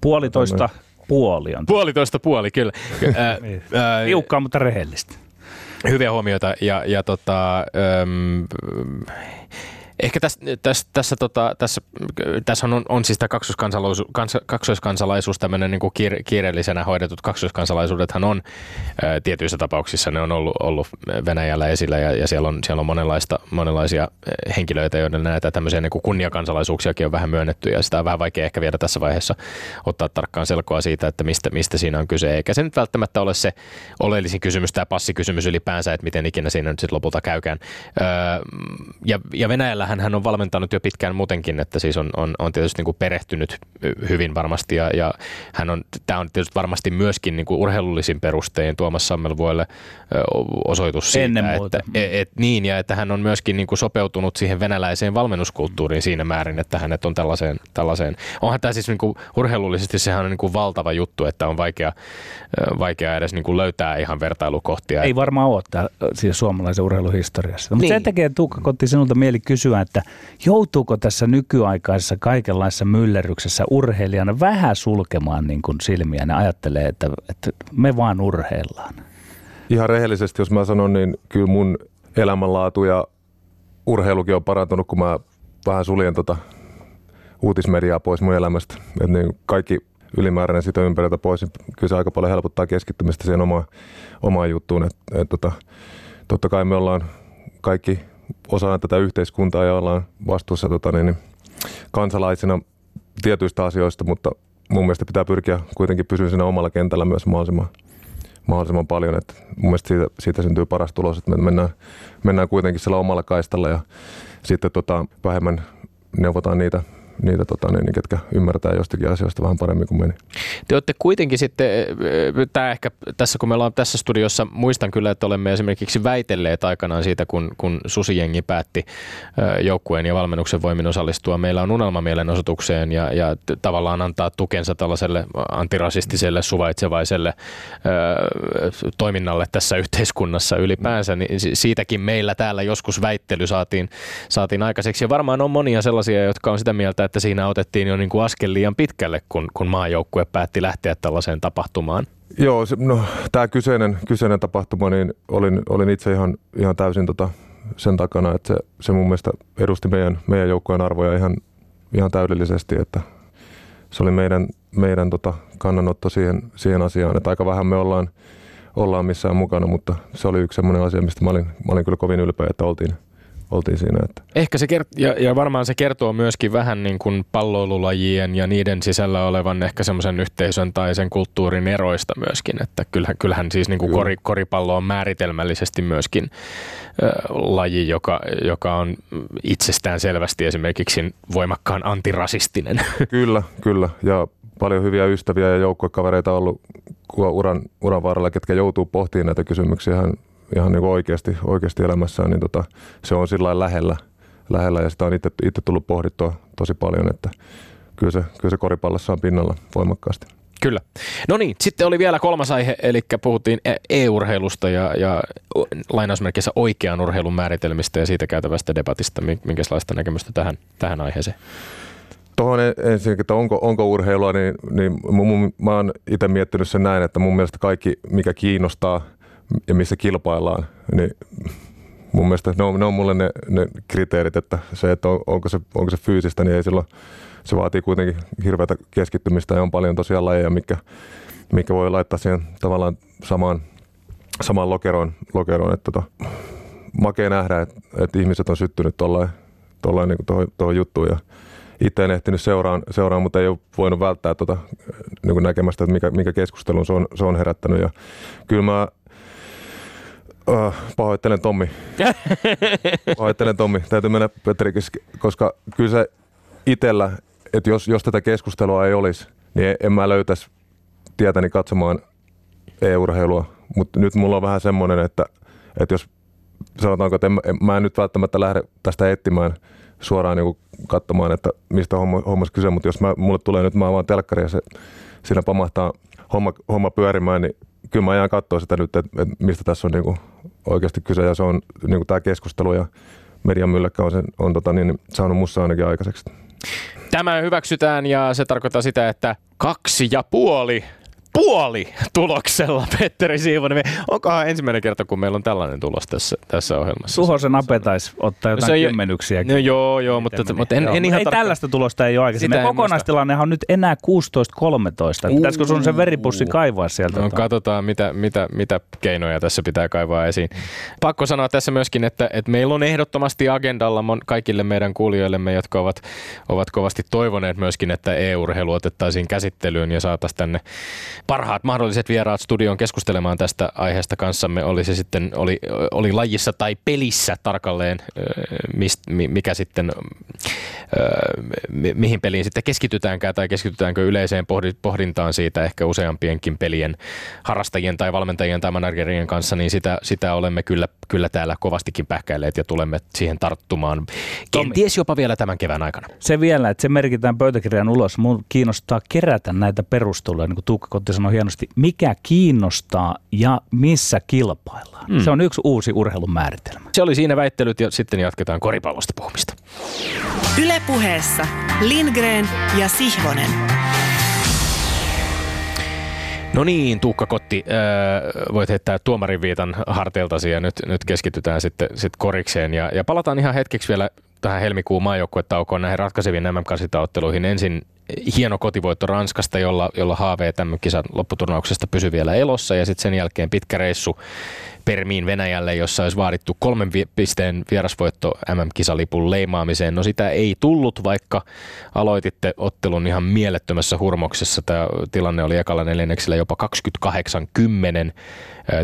Puolitoista puoli on. Puolitoista puoli, kyllä. [laughs] Tiukkaa, mutta rehellistä. Hyviä huomioita ja, ja tota, äm, Ehkä tässä, tässä, tässä, tota, tässä, tässä on, on siis tämä kaksoiskansalaisuus, kans, kaksoiskansalaisuus tämmöinen niin kiire, kiireellisenä hoidetut kaksoiskansalaisuudethan on ää, tietyissä tapauksissa ne on ollut, ollut Venäjällä esillä ja, ja siellä on, siellä on monenlaista, monenlaisia henkilöitä, joiden näitä tämmöisiä niin kunniakansalaisuuksiakin on vähän myönnetty ja sitä on vähän vaikea ehkä vielä tässä vaiheessa ottaa tarkkaan selkoa siitä, että mistä, mistä siinä on kyse. Eikä se nyt välttämättä ole se oleellisin kysymys, tämä passikysymys ylipäänsä, että miten ikinä siinä nyt sitten lopulta käykään. Ja, ja Venäjällähän hän on valmentanut jo pitkään muutenkin, että siis on, on, on tietysti niin kuin perehtynyt hyvin varmasti ja, ja hän on, tämä on tietysti varmasti myöskin niin kuin urheilullisin perustein Tuomas Sammelvuelle osoitus siitä, Ennen että et, et, niin ja että hän on myöskin niin kuin sopeutunut siihen venäläiseen valmennuskulttuuriin siinä määrin, että hänet on tällaiseen, tällaiseen. onhan tämä siis niin kuin urheilullisesti sehän on niin kuin valtava juttu, että on vaikea, vaikea edes niin kuin löytää ihan vertailukohtia. Ei varmaan ole tää, siis suomalaisen urheiluhistoriassa. Mutta Niin. sen takia Tuukka Kotti sinulta mieli kysyä, että joutuuko tässä nykyaikaisessa kaikenlaisessa myllerryksessä urheilijana vähän sulkemaan niin kuin silmiä ja ajattelee, että, että me vaan urheillaan. Ihan rehellisesti, jos mä sanon, niin kyllä mun elämänlaatu ja urheilukin on parantunut, kun mä vähän suljen tota uutismediaa pois mun elämästä. Et niin kaikki ylimääräinen siitä ympäriltä pois, niin kyllä se aika paljon helpottaa keskittymistä siihen omaan, omaan juttuun. Et, et tota, totta kai me ollaan kaikki osana tätä yhteiskuntaa ja ollaan vastuussa tota, niin, niin, kansalaisina tietyistä asioista, mutta mun mielestä pitää pyrkiä kuitenkin pysyä siinä omalla kentällä myös mahdollisimman, mahdollisimman paljon. Et mun mielestä siitä, siitä syntyy paras tulos, että me mennään, mennään kuitenkin sillä omalla kaistalla ja sitten tota, vähemmän neuvotaan niitä, niitä tota, niin, ketkä ymmärtää jostakin asioista vähän paremmin kuin meni. Te olette kuitenkin sitten, tämä ehkä tässä kun me ollaan tässä studiossa, muistan kyllä, että olemme esimerkiksi väitelleet aikanaan siitä, kun, kun Susijengi päätti ö, joukkueen ja valmennuksen voimin osallistua. Meillä on unelmamielenosoitukseen ja, ja tavallaan antaa tukensa tällaiselle antirasistiselle, suvaitsevaiselle ö, toiminnalle tässä yhteiskunnassa ylipäänsä. Niin si- siitäkin meillä täällä joskus väittely saatiin, saatiin aikaiseksi. Ja varmaan on monia sellaisia, jotka on sitä mieltä, että siinä otettiin jo niin kuin askel liian pitkälle, kun, kun maajoukkue päätti lähteä tällaiseen tapahtumaan. Joo, no, tämä kyseinen, kyseinen tapahtuma, niin olin, olin itse ihan, ihan täysin tota, sen takana, että se, se mun mielestä edusti meidän, meidän joukkojen arvoja ihan, ihan täydellisesti, että se oli meidän, meidän tota, kannanotto siihen, siihen asiaan, että aika vähän me ollaan, ollaan missään mukana, mutta se oli yksi semmoinen asia, mistä mä olin, mä olin kyllä kovin ylpeä, että oltiin, oltiin siinä. Että. Ehkä se kert- ja, ja varmaan se kertoo myöskin vähän niin kuin palloilulajien ja niiden sisällä olevan ehkä semmoisen yhteisön tai sen kulttuurin eroista myöskin, että kyllähän, kyllähän siis niin kuin Kyllä. kori, koripallo on määritelmällisesti myöskin ö, laji, joka, joka on itsestään selvästi esimerkiksi voimakkaan antirasistinen. [laughs] Kyllä, kyllä. Ja paljon hyviä ystäviä ja joukkuekavereita on ollut uran, uran varrella, ketkä joutuu pohtimaan näitä kysymyksiä ihan, ihan niin oikeasti, oikeasti elämässään, niin tota, se on sillä lähellä, lähellä ja sitä on itse, itse tullut pohdittua tosi paljon, että kyllä se, kyllä se koripallossa on pinnalla voimakkaasti. Kyllä. No niin, sitten oli vielä kolmas aihe, eli puhuttiin e- e-urheilusta ja, ja lainausmerkeissä oikean urheilun määritelmistä ja siitä käytävästä debatista. Mi- Minkälaista näkemystä tähän, tähän aiheeseen? Tuohon en- ensinnäkin, että onko, onko urheilua, niin, niin mun, mun, mä oon itse miettinyt sen näin, että mun mielestä kaikki, mikä kiinnostaa ja missä kilpaillaan, niin mun mielestä ne on, ne on mulle ne, ne kriteerit, että se, että on, onko, se, onko se fyysistä, niin ei silloin, se vaatii kuitenkin hirveätä keskittymistä ja on paljon tosiaan lajeja, mikä, mikä voi laittaa siihen tavallaan samaan, samaan lokeroon, lokeroon että tota, makea nähdä, että, että ihmiset on syttynyt tuollain, tuollain niin tuohon, juttuun ja itse en ehtinyt seuraan, seuraan mutta ei ole voinut välttää tuota, niin näkemästä, että mikä, mikä keskustelun se on, se on herättänyt. Ja kyllä mä äh, pahoittelen Tommi. [laughs] pahoittelen Tommi. Täytyy mennä Petri, koska kyllä se itsellä, että jos, jos tätä keskustelua ei olisi, niin en mä löytäisi tietäni katsomaan e-urheilua. Mutta nyt mulla on vähän semmoinen, että, että jos sanotaanko, että en, en, mä en nyt välttämättä lähde tästä etsimään suoraan niin katsomaan, että mistä homma, hommassa kyse, mutta jos mä, mulle tulee nyt, mä avaan telkkari ja se, siinä pamahtaa homma, homma pyörimään, niin kyllä mä jään katsoa sitä nyt, että, että mistä tässä on niin kuin oikeasti kyse ja se on niin kuin tämä keskustelu ja median mylläkkä on, sen, on tota, niin, saanut mussa ainakin aikaiseksi. Tämä hyväksytään ja se tarkoittaa sitä, että kaksi ja puoli puoli tuloksella, Petteri Siivonen. Onkohan ensimmäinen kerta, kun meillä on tällainen tulos tässä, tässä ohjelmassa? Suhosen Ape taisi ottaa jotain se ei- kymmenyksiä. No joo, joo, mutta, mutta en, en ihan ei tarkkaan- tällaista tulosta ei ole aikaisemmin. Kokonaistilannehan on nyt enää 16-13. Pitäisikö sun se veripussi kaivaa sieltä? No, katsotaan, mitä, mitä, mitä keinoja tässä pitää kaivaa esiin. Pakko sanoa tässä myöskin, että, että meillä on ehdottomasti agendalla mon, kaikille meidän kuulijoillemme, jotka ovat, ovat kovasti toivoneet myöskin, että EU-urheilu otettaisiin käsittelyyn ja saataisiin tänne parhaat mahdolliset vieraat studioon keskustelemaan tästä aiheesta kanssamme. Oli se sitten oli, oli lajissa tai pelissä tarkalleen, ö, mist, mi- mikä sitten, ö, mi- mihin peliin sitten keskitytäänkään tai keskitytäänkö yleiseen pohdi- pohdintaan siitä ehkä useampienkin pelien harrastajien tai valmentajien tai managerien kanssa, niin sitä, sitä olemme kyllä, kyllä täällä kovastikin pähkäilleet ja tulemme siihen tarttumaan. Kenties jopa vielä tämän kevään aikana. Se vielä, että se merkitään pöytäkirjan ulos. Mun kiinnostaa kerätä näitä perusteluja, niin kuin Tuukka Kotti sanoi hienosti, mikä kiinnostaa ja missä kilpaillaan. Mm. Se on yksi uusi urheilun määritelmä. Se oli siinä väittelyt ja sitten jatketaan koripallosta puhumista. Ylepuheessa Lindgren ja Sihvonen. No niin, Tuukka Kotti, äh, voit heittää tuomarin viitan harteiltasi ja nyt, nyt keskitytään sitten sit korikseen. Ja, ja palataan ihan hetkeksi vielä tähän helmikuun maajoukkuetaukoon näihin ratkaiseviin MM-karsintaotteluihin. Ensin hieno kotivoitto Ranskasta, jolla, jolla HV tämän kisan lopputurnauksesta pysyi vielä elossa ja sitten sen jälkeen pitkä reissu Permiin Venäjälle, jossa olisi vaadittu kolmen pisteen vierasvoitto MM-kisalipun leimaamiseen. No sitä ei tullut, vaikka aloititte ottelun ihan mielettömässä hurmoksessa. Tämä tilanne oli ekalla neljänneksellä jopa 28-10.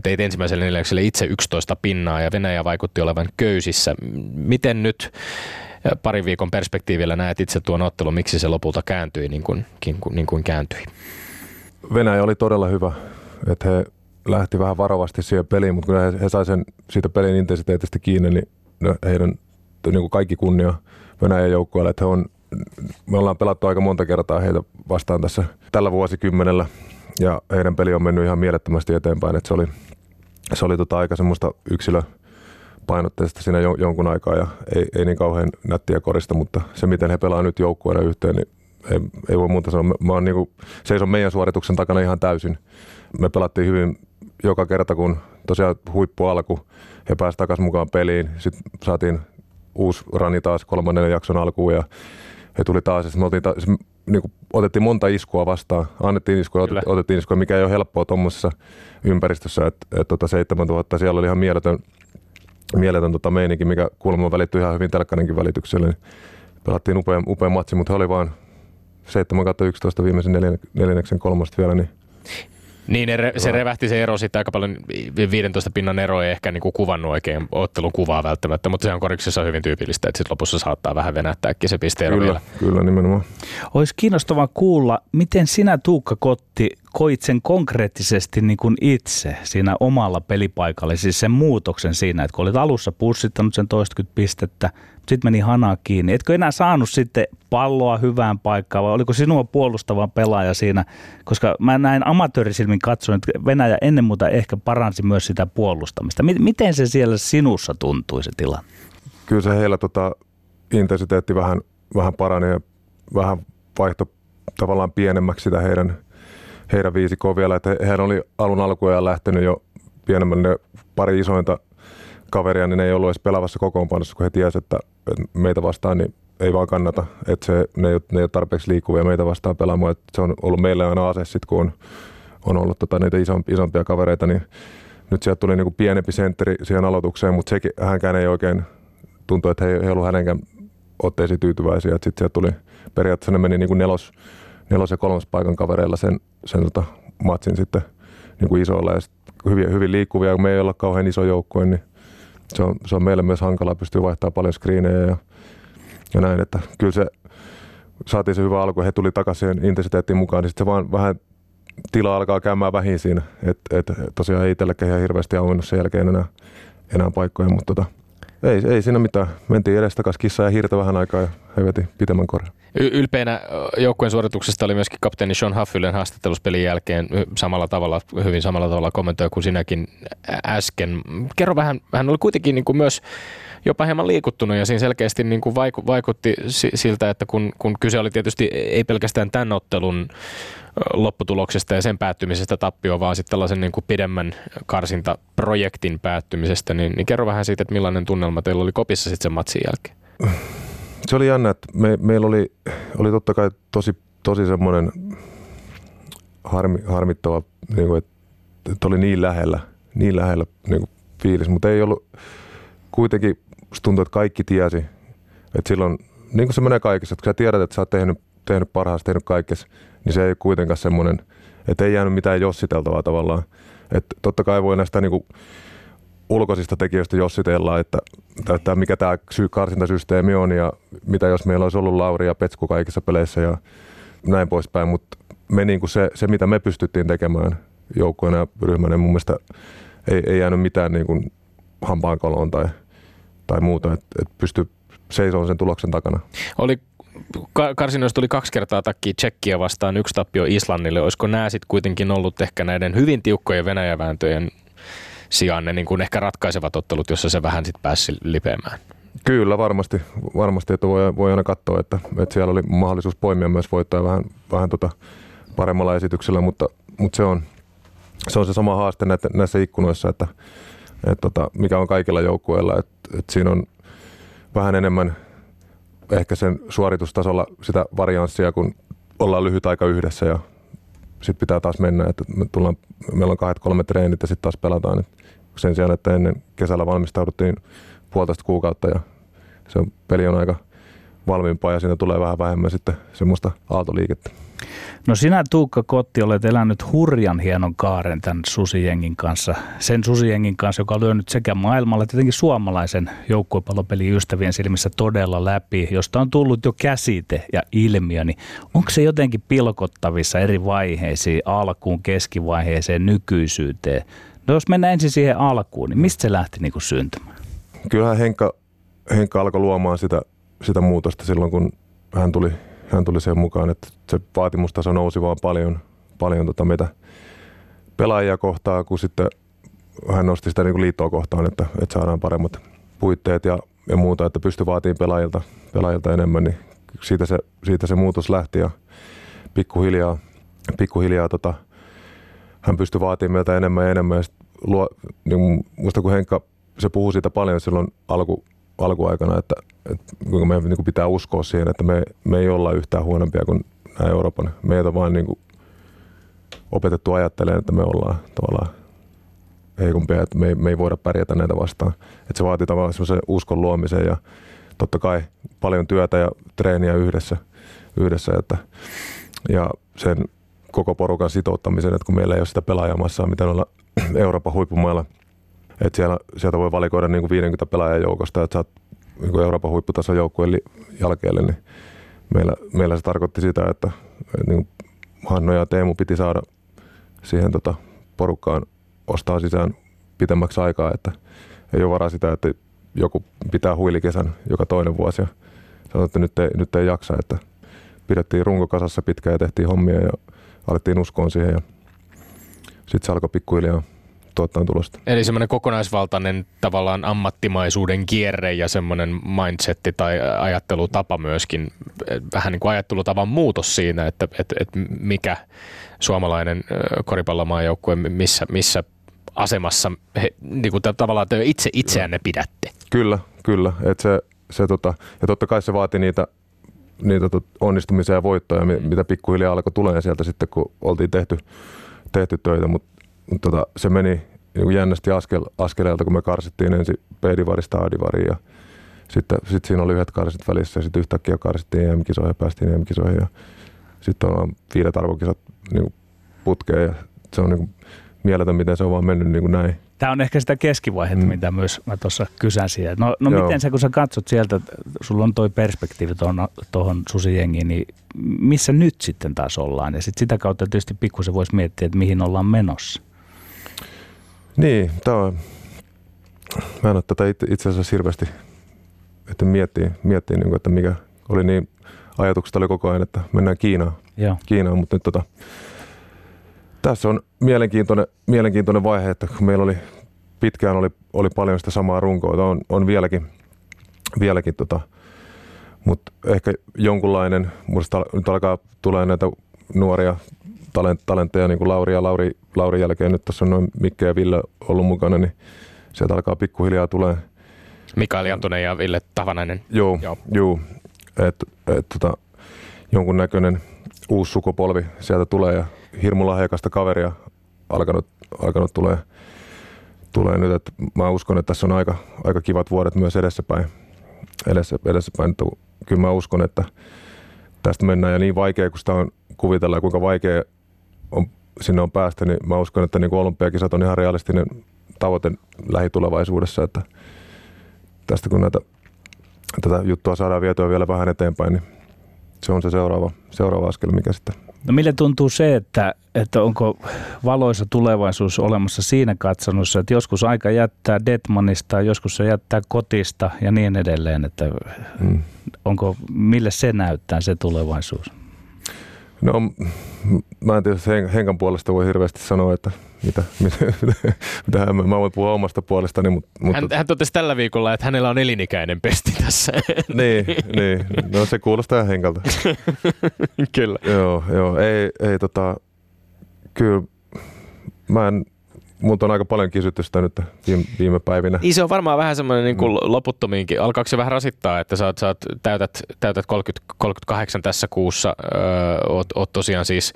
Teit ensimmäiselle neljännekselle itse 11 pinnaa ja Venäjä vaikutti olevan köysissä. Miten nyt parin viikon perspektiivillä näet itse tuon ottelun, miksi se lopulta kääntyi niin kuin, niin kuin, niin kuin kääntyi? Venäjä oli todella hyvä, että he lähti vähän varovasti siihen peliin, mutta kun he, he sai sen siitä pelin intensiteetistä kiinni, niin heidän niin kuin kaikki kunnia Venäjän joukkueelle, että he on, me ollaan pelattu aika monta kertaa heitä vastaan tässä tällä vuosikymmenellä ja heidän peli on mennyt ihan mielettömästi eteenpäin, että se oli, se oli tota aika semmoista yksilö painotteista siinä jo, jonkun aikaa ja ei, ei niin kauhean nättiä korista, mutta se miten he pelaa nyt joukkueena yhteen, niin ei, ei voi muuta sanoa. Mä, oon niinku, seison meidän suorituksen takana ihan täysin. Me pelattiin hyvin joka kerta, kun tosiaan huippu alku, he pääsivät takaisin mukaan peliin. Sitten saatiin uusi rani taas kolmannen jakson alkuun ja he tuli taas. Ja me oltiin taas, niin kuin, otettiin monta iskua vastaan. Annettiin iskua, Kyllä. otettiin, otettiin iskua, mikä ei ole helppoa tuommoisessa ympäristössä. Että et, tota 7000 siellä oli ihan mieletön, mieletön tota meininki, mikä kuulemma välittyi ihan hyvin telkkarinkin välityksellä. Niin pelattiin upea, upea matsi, mutta he oli vain 7 11 viimeisen neljän, neljänneksen kolmosta vielä, niin Niin, ne se revähti se ero sitten aika paljon, 15 pinnan ero ei ehkä niinku kuvannut oikein ottelun kuvaa välttämättä, mutta se on koriksessa hyvin tyypillistä, että sitten lopussa saattaa vähän venähtääkin se pisteero kyllä, vielä. kyllä nimenomaan. Olisi kiinnostavaa kuulla, miten sinä Tuukka Kotti koit sen konkreettisesti niin kuin itse siinä omalla pelipaikalla, siis sen muutoksen siinä, että kun olit alussa pussittanut sen toistakymmentä pistettä, sitten meni hana kiinni. Etkö enää saanut sitten palloa hyvään paikkaan vai oliko sinua puolustava pelaaja siinä? Koska mä näin amatöörisilmin katsoin, että Venäjä ennen muuta ehkä paransi myös sitä puolustamista. Mi- Miten se siellä sinussa tuntui se tilanne? Kyllä se heillä tota, intensiteetti vähän, vähän parani ja vähän vaihto tavallaan pienemmäksi sitä heidän, heidän viisikkoa vielä. Että hehän oli alun alkuajan lähtenyt jo pienemmälle ne pari isointa kaveria, niin ne ei ollut edes pelavassa kokoonpanossa, kun he tiesivät, että, meitä vastaan niin ei vaan kannata. Että se, ne, ei, ne ei ole tarpeeksi liikkuvia meitä vastaan pelaamaan. Että se on ollut meille aina ase sit, kun on, on ollut tota, niitä isompia, isompia kavereita, niin nyt sieltä tuli niinku pienempi sentteri siihen aloitukseen, mutta sekin, hänkään ei oikein tuntui, että he ei, he ei ollut hänenkään otteisiin tyytyväisiä. Sitten sieltä tuli, periaatteessa ne meni niinku nelos, nelos- ja kolmas paikan kavereilla sen, sen tota matsin sitten niinku isoilla ja hyvin, hyvin liikkuvia, kun me ei olla kauhean iso joukkue, niin se on, se on meille myös hankalaa, pystyy vaihtamaan paljon screenejä ja, ja näin, että kyllä se saatiin se hyvä alku, he tuli takaisin intensiteettiin mukaan, niin sitten se vaan vähän tila alkaa käymään vähin siinä, että et, tosiaan ei itsellekään ihan hirveästi auennut sen jälkeen enää, enää paikkoja, mutta tota, ei, ei siinä mitään. Mentiin edestakas kissa ja hiirtä vähän aikaa ja he veti pitemmän korjan. Ylpeänä joukkueen suorituksesta oli myöskin kapteeni Sean Haffilen haastatteluspelin jälkeen samalla tavalla, hyvin samalla tavalla kommentoi kuin sinäkin äsken. Kerro vähän, hän oli kuitenkin niin kuin myös jopa hieman liikuttunut ja siinä selkeästi niin kuin vaiku, vaikutti siltä, että kun, kun kyse oli tietysti ei pelkästään tämän ottelun lopputuloksesta ja sen päättymisestä tappioon, vaan sitten tällaisen niin kuin pidemmän karsintaprojektin päättymisestä, niin, niin kerro vähän siitä, että millainen tunnelma teillä oli kopissa sitten sen matsin jälkeen. Se oli jännä, että me, meillä oli, oli totta kai tosi, tosi semmoinen harmi, harmittava, niin kuin, että, oli niin lähellä, niin lähellä niin kuin fiilis, mutta ei ollut kuitenkin, tuntui, että kaikki tiesi, että silloin, niin kuin se menee kaikessa, että kun sä tiedät, että sä oot tehnyt, tehnyt parhaasti, tehnyt kaikessa, niin se ei kuitenkaan semmoinen, että ei jäänyt mitään jossiteltavaa tavallaan. Että totta kai voi näistä niin kuin ulkoisista tekijöistä jossitella, että, että mikä tämä karsintasysteemi on ja mitä jos meillä olisi ollut Lauri ja Petsku kaikissa peleissä ja näin poispäin, mutta me niin kuin se, se, mitä me pystyttiin tekemään joukkueena ja ryhmänä, mun mielestä ei, ei jäänyt mitään niin kuin hampaankoloon tai, tai muuta, että et pysty seisomaan sen tuloksen takana. Oli karsinoista tuli kaksi kertaa takki Tsekkiä vastaan, yksi tappio Islannille. Olisiko nämä sitten kuitenkin ollut ehkä näiden hyvin tiukkojen Venäjävääntöjen sijaan ne niin kuin ehkä ratkaisevat ottelut, jossa se vähän sitten pääsi lipeämään? Kyllä, varmasti, varmasti että voi, voi aina katsoa, että, että siellä oli mahdollisuus poimia myös voittaa vähän, vähän tota paremmalla esityksellä, mutta, mutta se, on, se on se sama haaste näitä, näissä ikkunoissa, että, että tota, mikä on kaikilla joukkueilla, että, että siinä on vähän enemmän ehkä sen suoritustasolla sitä varianssia, kun ollaan lyhyt aika yhdessä ja sitten pitää taas mennä, että me tullaan, meillä on kahdet kolme treenit ja sitten taas pelataan. Et sen sijaan, että ennen kesällä valmistauduttiin puolitoista kuukautta ja se peli on aika valmiimpaa ja siinä tulee vähän vähemmän sitten semmoista aaltoliikettä. No sinä Tuukka Kotti olet elänyt hurjan hienon kaaren tämän susijengin kanssa. Sen susijengin kanssa, joka on lyönyt sekä maailmalla että tietenkin suomalaisen joukkuepallopelin ystävien silmissä todella läpi, josta on tullut jo käsite ja ilmiö. Niin onko se jotenkin pilkottavissa eri vaiheisiin, alkuun, keskivaiheeseen, nykyisyyteen? No jos mennään ensin siihen alkuun, niin mistä se lähti niin kuin syntymään? Kyllähän Henkka, Henkka alkoi luomaan sitä, sitä muutosta silloin, kun hän tuli hän tuli sen mukaan, että se vaatimustaso nousi vaan paljon, paljon tota meitä pelaajia kohtaa, kun sitten hän nosti sitä niin liittoa kohtaan, että, että saadaan paremmat puitteet ja, ja muuta, että pysty vaatimaan pelaajilta, pelaajilta enemmän, niin siitä se, siitä se muutos lähti ja pikkuhiljaa, pikkuhiljaa tota, hän pystyi vaatimaan meiltä enemmän ja enemmän. Ja luo, niin musta kun Henkka, se puhuu siitä paljon silloin alku, alkuaikana, että, että kuinka meidän niin kuin pitää uskoa siihen, että me, me ei olla yhtään huonompia kuin nämä Euroopan. Meitä on vain niin kuin opetettu ajattelemaan, että me ollaan tavallaan heikompia, että me ei, me ei voida pärjätä näitä vastaan. Että se vaatii tavallaan semmoisen uskon luomisen ja totta kai paljon työtä ja treeniä yhdessä, yhdessä että, ja sen koko porukan sitouttamisen, että kun meillä ei ole sitä pelaajamassaa, mitä olla [clears throat] Euroopan huippumailla – että siellä, sieltä voi valikoida niin kuin 50 pelaajan joukosta, että saat niin Euroopan huipputason joukkueen jälkeelle, niin meillä, meillä se tarkoitti sitä, että, niin Hanno ja Teemu piti saada siihen tota, porukkaan ostaa sisään pitemmäksi aikaa, että ei ole varaa sitä, että joku pitää huilikesän joka toinen vuosi ja sanoi, että nyt ei, nyt ei jaksa, että pidettiin runko kasassa pitkään ja tehtiin hommia ja alettiin uskoon siihen ja sitten se alkoi pikkuhiljaa tuottaa tulosta. Eli semmoinen kokonaisvaltainen tavallaan ammattimaisuuden kierre ja semmoinen mindsetti tai ajattelutapa myöskin, vähän niin kuin ajattelutavan muutos siinä, että, että, että mikä suomalainen koripallomaajoukkue, missä, missä asemassa he, niin kuin tavallaan te itse itseänne pidätte. Kyllä, kyllä. Et se, se tota, ja totta kai se vaati niitä, niitä tot, onnistumisia ja voittoja, mitä pikkuhiljaa alkoi tulee sieltä sitten, kun oltiin tehty, tehty töitä, mutta tota, se meni niin jännästi askel, askeleelta, kun me karsittiin ensin B-divarista A-divariin ja sitten sit siinä oli yhdet karsit välissä ja sitten yhtäkkiä karsittiin EM-kisoihin ja päästiin EM-kisoihin ja sitten on viidet arvokisat niin putkeen ja se on niin mieletön, miten se on vaan mennyt niin kuin näin. Tämä on ehkä sitä keskivaihetta, mm. mitä myös mä tuossa kysäsin. No, no miten sä, kun sä katsot sieltä, sulla on toi perspektiivi tuohon, tuohon susijengiin, niin missä nyt sitten taas ollaan? Ja sitten sitä kautta tietysti pikkusen voisi miettiä, että mihin ollaan menossa. Niin, tämä on, mä en ole tätä itse asiassa hirveästi, että miettii, miettii niin kuin, että mikä oli niin, ajatukset oli koko ajan, että mennään Kiinaan, Joo. Kiinaan mutta nyt tota, tässä on mielenkiintoinen, mielenkiintoinen vaihe, että kun meillä oli pitkään oli, oli paljon sitä samaa runkoa, on, on vieläkin, vieläkin tota, mutta ehkä jonkunlainen, musta nyt alkaa tulee näitä nuoria talent, talentteja, niin kuin Lauri ja Lauri, Lauri jälkeen, nyt tässä on noin Mikke ja Ville ollut mukana, niin sieltä alkaa pikkuhiljaa tulee. Mikael Jantunen ja Ville Tavanainen. Joo, joo. joo että et, tota, jonkunnäköinen uusi sukupolvi sieltä tulee ja hirmu lahjakasta kaveria alkanut, alkanut tulee, tulee nyt. Et mä uskon, että tässä on aika, aika kivat vuodet myös edessäpäin. Edessä, edessäpäin. Kyllä mä uskon, että tästä mennään ja niin vaikea kuin sitä on kuvitella kuinka vaikea on, sinne on päästä, niin mä uskon, että niin kuin olympiakisat on ihan realistinen tavoite lähitulevaisuudessa, että tästä kun näitä, tätä juttua saadaan vietyä vielä vähän eteenpäin, niin se on se seuraava, seuraava askel, mikä sitten No mille tuntuu se, että, että onko valoisa tulevaisuus olemassa siinä katsannossa, että joskus aika jättää Detmanista, joskus se jättää kotista ja niin edelleen, että mm. onko, mille se näyttää se tulevaisuus? No mä en tiedä, Henkan puolesta voi hirveästi sanoa, että mitä, [laughs] mitä, mitä hän, mä voin puhua omasta puolestani. Mutta, mutta... Hän, hän totesi tällä viikolla, että hänellä on elinikäinen pesti tässä. [laughs] niin, niin, no se kuulostaa Henkalta. [laughs] kyllä. Joo, joo, ei, ei tota, kyllä mä en Multa on aika paljon kysytty sitä nyt viime, viime päivinä. Niin se on varmaan vähän semmoinen niin kuin mm. loputtomiinkin. Alkaako se vähän rasittaa, että sä, oot, sä oot, täytät, täytät 30, 38 tässä kuussa, öö, oot, oot tosiaan siis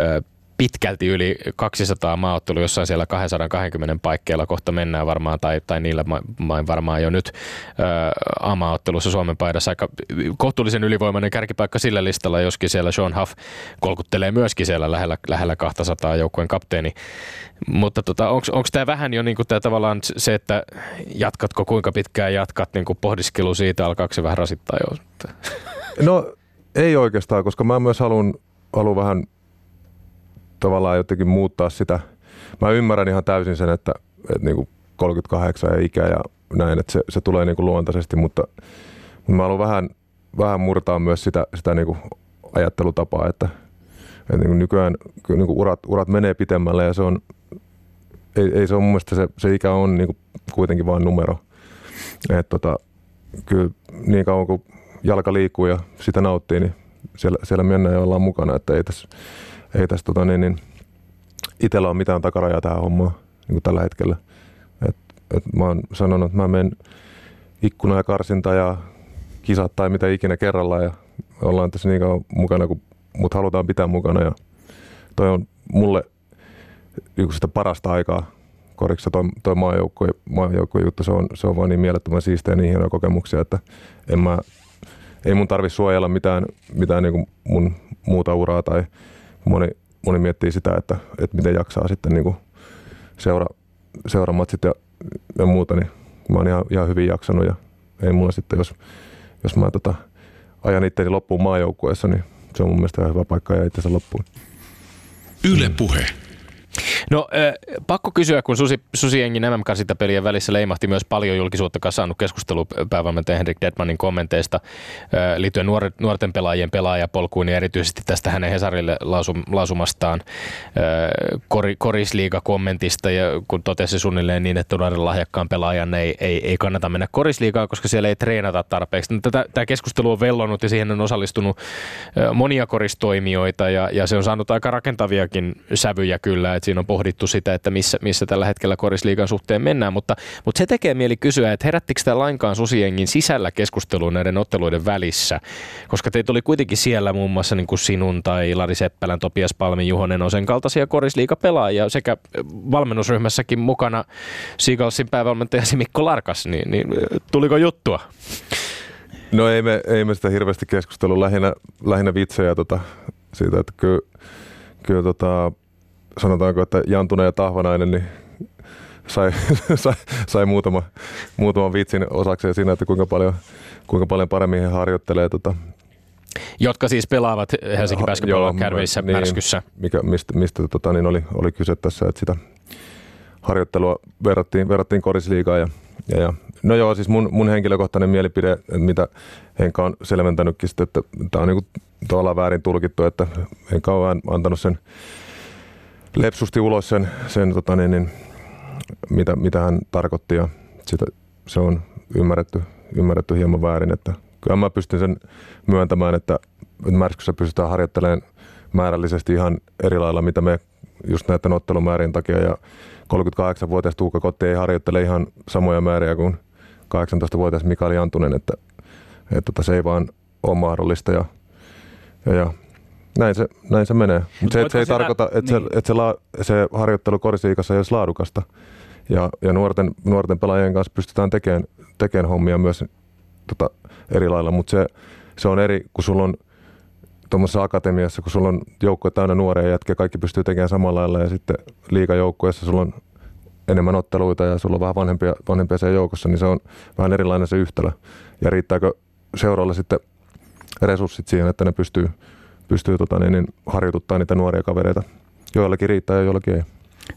öö, pitkälti yli 200 maaottelu jossain siellä 220 paikkeilla kohta mennään varmaan, tai, tai niillä main varmaan jo nyt AMA-ottelussa Suomen paidassa aika kohtuullisen ylivoimainen kärkipaikka sillä listalla, joskin siellä Sean Huff kolkuttelee myöskin siellä lähellä, lähellä 200 joukkueen kapteeni. Mutta tota, onko tämä vähän jo niinku tää tavallaan se, että jatkatko kuinka pitkään jatkat niinku pohdiskelu siitä, alkaako se vähän rasittaa jo? No ei oikeastaan, koska mä myös haluan, haluan vähän tavallaan jotenkin muuttaa sitä. Mä ymmärrän ihan täysin sen, että, että niin kuin 38 ja ikä ja näin, että se, se tulee niin kuin luontaisesti, mutta, mutta mä haluan vähän, vähän murtaa myös sitä, sitä niin kuin ajattelutapaa, että, että niin kuin nykyään niin kuin urat, urat menee pitemmälle ja se on, ei, ei se ole mun mielestä se, se ikä on niin kuin kuitenkin vain numero. että tota, kyllä niin kauan kuin jalka liikkuu ja sitä nauttii, niin siellä, siellä mennään ja ollaan mukana, että ei tässä ei tässä tota, niin, niin, itsellä ole mitään takarajaa tähän hommaan niin kuin tällä hetkellä. Et, et mä oon sanonut, että mä menen ikkuna ja karsinta ja kisat tai mitä ikinä kerrallaan ja ollaan tässä niin kauan mukana, kun mut halutaan pitää mukana ja toi on mulle niin sitä parasta aikaa koriksi toi, toi maajoukko, maajoukko juttu, se on, se on vaan niin mielettömän siistejä niin hienoja kokemuksia, että en mä, ei mun tarvi suojella mitään, mitään niin kuin mun muuta uraa tai moni, moni miettii sitä, että, että miten jaksaa sitten niin kuin seura, seuramatsit ja, ja muuta, niin mä oon ihan, ihan hyvin jaksanut ja ei mulla sitten, jos, jos mä tota, ajan itteni loppuun maajoukkueessa, niin se on mun mielestä ihan hyvä paikka ja itsensä loppuun. Yle puhe. No pakko kysyä, kun Susi, Susiengin MM-pelien välissä leimahti myös paljon julkisuutta kasannut keskustelu päävalmentaja Henrik Detmanin kommenteista liittyen nuor, nuorten pelaajien pelaajapolkuun ja erityisesti tästä hänen Hesarille lausum, lausumastaan kor, korisliiga-kommentista ja kun totesi suunnilleen niin, että nuoren lahjakkaan pelaajan ei, ei, ei kannata mennä korisliigaan, koska siellä ei treenata tarpeeksi. Tätä, tämä keskustelu on vellonut ja siihen on osallistunut monia koristoimijoita ja, ja se on saanut aika rakentaviakin sävyjä kyllä, että siinä on pohdittu sitä, että missä, missä tällä hetkellä korisliigan suhteen mennään, mutta, mutta se tekee mieli kysyä, että herättikö tämä lainkaan Susiengin sisällä keskusteluun näiden otteluiden välissä, koska teitä oli kuitenkin siellä muun muassa niin kuin sinun tai Lari Seppälän, Topias Palmin, Juhonen Osen kaltaisia korisliigapelaajia sekä valmennusryhmässäkin mukana Seagalsin päävalmentajasi Mikko Larkas, niin, niin tuliko juttua? No ei me, ei me sitä hirveästi keskustelua, lähinnä, lähinnä vitsejä tota, siitä, että kyllä, kyllä tota, sanotaanko, että Jantunen ja Tahvanainen niin sai, [laughs] sai, sai muutama, muutaman vitsin osakseen siinä, että kuinka paljon, kuinka paljon paremmin he harjoittelee tota, jotka siis pelaavat Helsingin Basketball Academyssä niin, Märskyssä. Mikä, mistä mistä tota, niin oli, oli kyse tässä, että sitä harjoittelua verrattiin, verrattiin korisliigaan. Ja, ja, ja, no joo, siis mun, mun henkilökohtainen mielipide, mitä Henka on selventänytkin, että tämä on niinku tavallaan väärin tulkittu, että Henka on antanut sen lepsusti ulos sen, sen tota niin, niin, mitä, mitä hän tarkoitti ja sitä, se on ymmärretty, ymmärretty hieman väärin. Että kyllä mä pystyn sen myöntämään, että Märskyssä pystytään harjoittelemaan määrällisesti ihan eri lailla, mitä me just näiden ottelumäärien takia. Ja 38-vuotias Tuukka Kotti ei harjoittele ihan samoja määriä kuin 18-vuotias Mikael Jantunen, että, että, että se ei vaan ole mahdollista. Ja, ja, ja näin se, näin se menee. Mutta se, se ei sitä, tarkoita, että, niin. se, että se, la, se harjoittelu korisiikassa ei olisi laadukasta. Ja, ja nuorten, nuorten pelaajien kanssa pystytään tekemään, tekemään hommia myös tota, eri lailla, mutta se, se on eri, kun sulla on tuommoisessa akatemiassa, kun sulla on joukko täynnä nuoria jätkiä, kaikki pystyy tekemään samalla lailla ja sitten liikajoukkueessa sulla on enemmän otteluita ja sulla on vähän vanhempia, vanhempia sen joukossa, niin se on vähän erilainen se yhtälö. Ja riittääkö seuraalla sitten resurssit siihen, että ne pystyy, pystyy tota, niin, niin, harjoituttaa niitä nuoria kavereita. Joillakin riittää ja joillakin ei.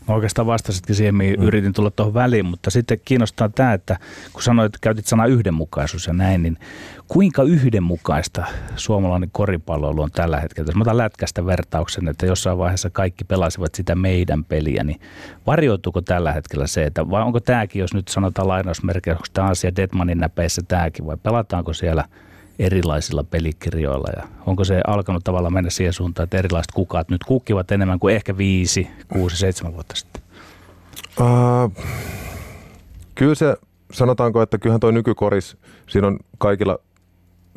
Mä oikeastaan vastasitkin siihen, mihin mm. yritin tulla tuohon väliin, mutta sitten kiinnostaa tämä, että kun sanoit, että käytit sanaa yhdenmukaisuus ja näin, niin kuinka yhdenmukaista suomalainen koripalloilu on tällä hetkellä? Jos mä otan lätkästä vertauksen, että jossain vaiheessa kaikki pelasivat sitä meidän peliä, niin varjoituuko tällä hetkellä se, että vai onko tämäkin, jos nyt sanotaan lainausmerkejä, onko tämä asia Detmanin näpeissä tämäkin vai pelataanko siellä – erilaisilla pelikirjoilla ja onko se alkanut tavallaan mennä siihen suuntaan, että erilaiset kukat nyt kukkivat enemmän kuin ehkä viisi, kuusi, seitsemän vuotta sitten? Uh, kyllä se, sanotaanko, että kyllähän tuo nykykoris, siinä on kaikilla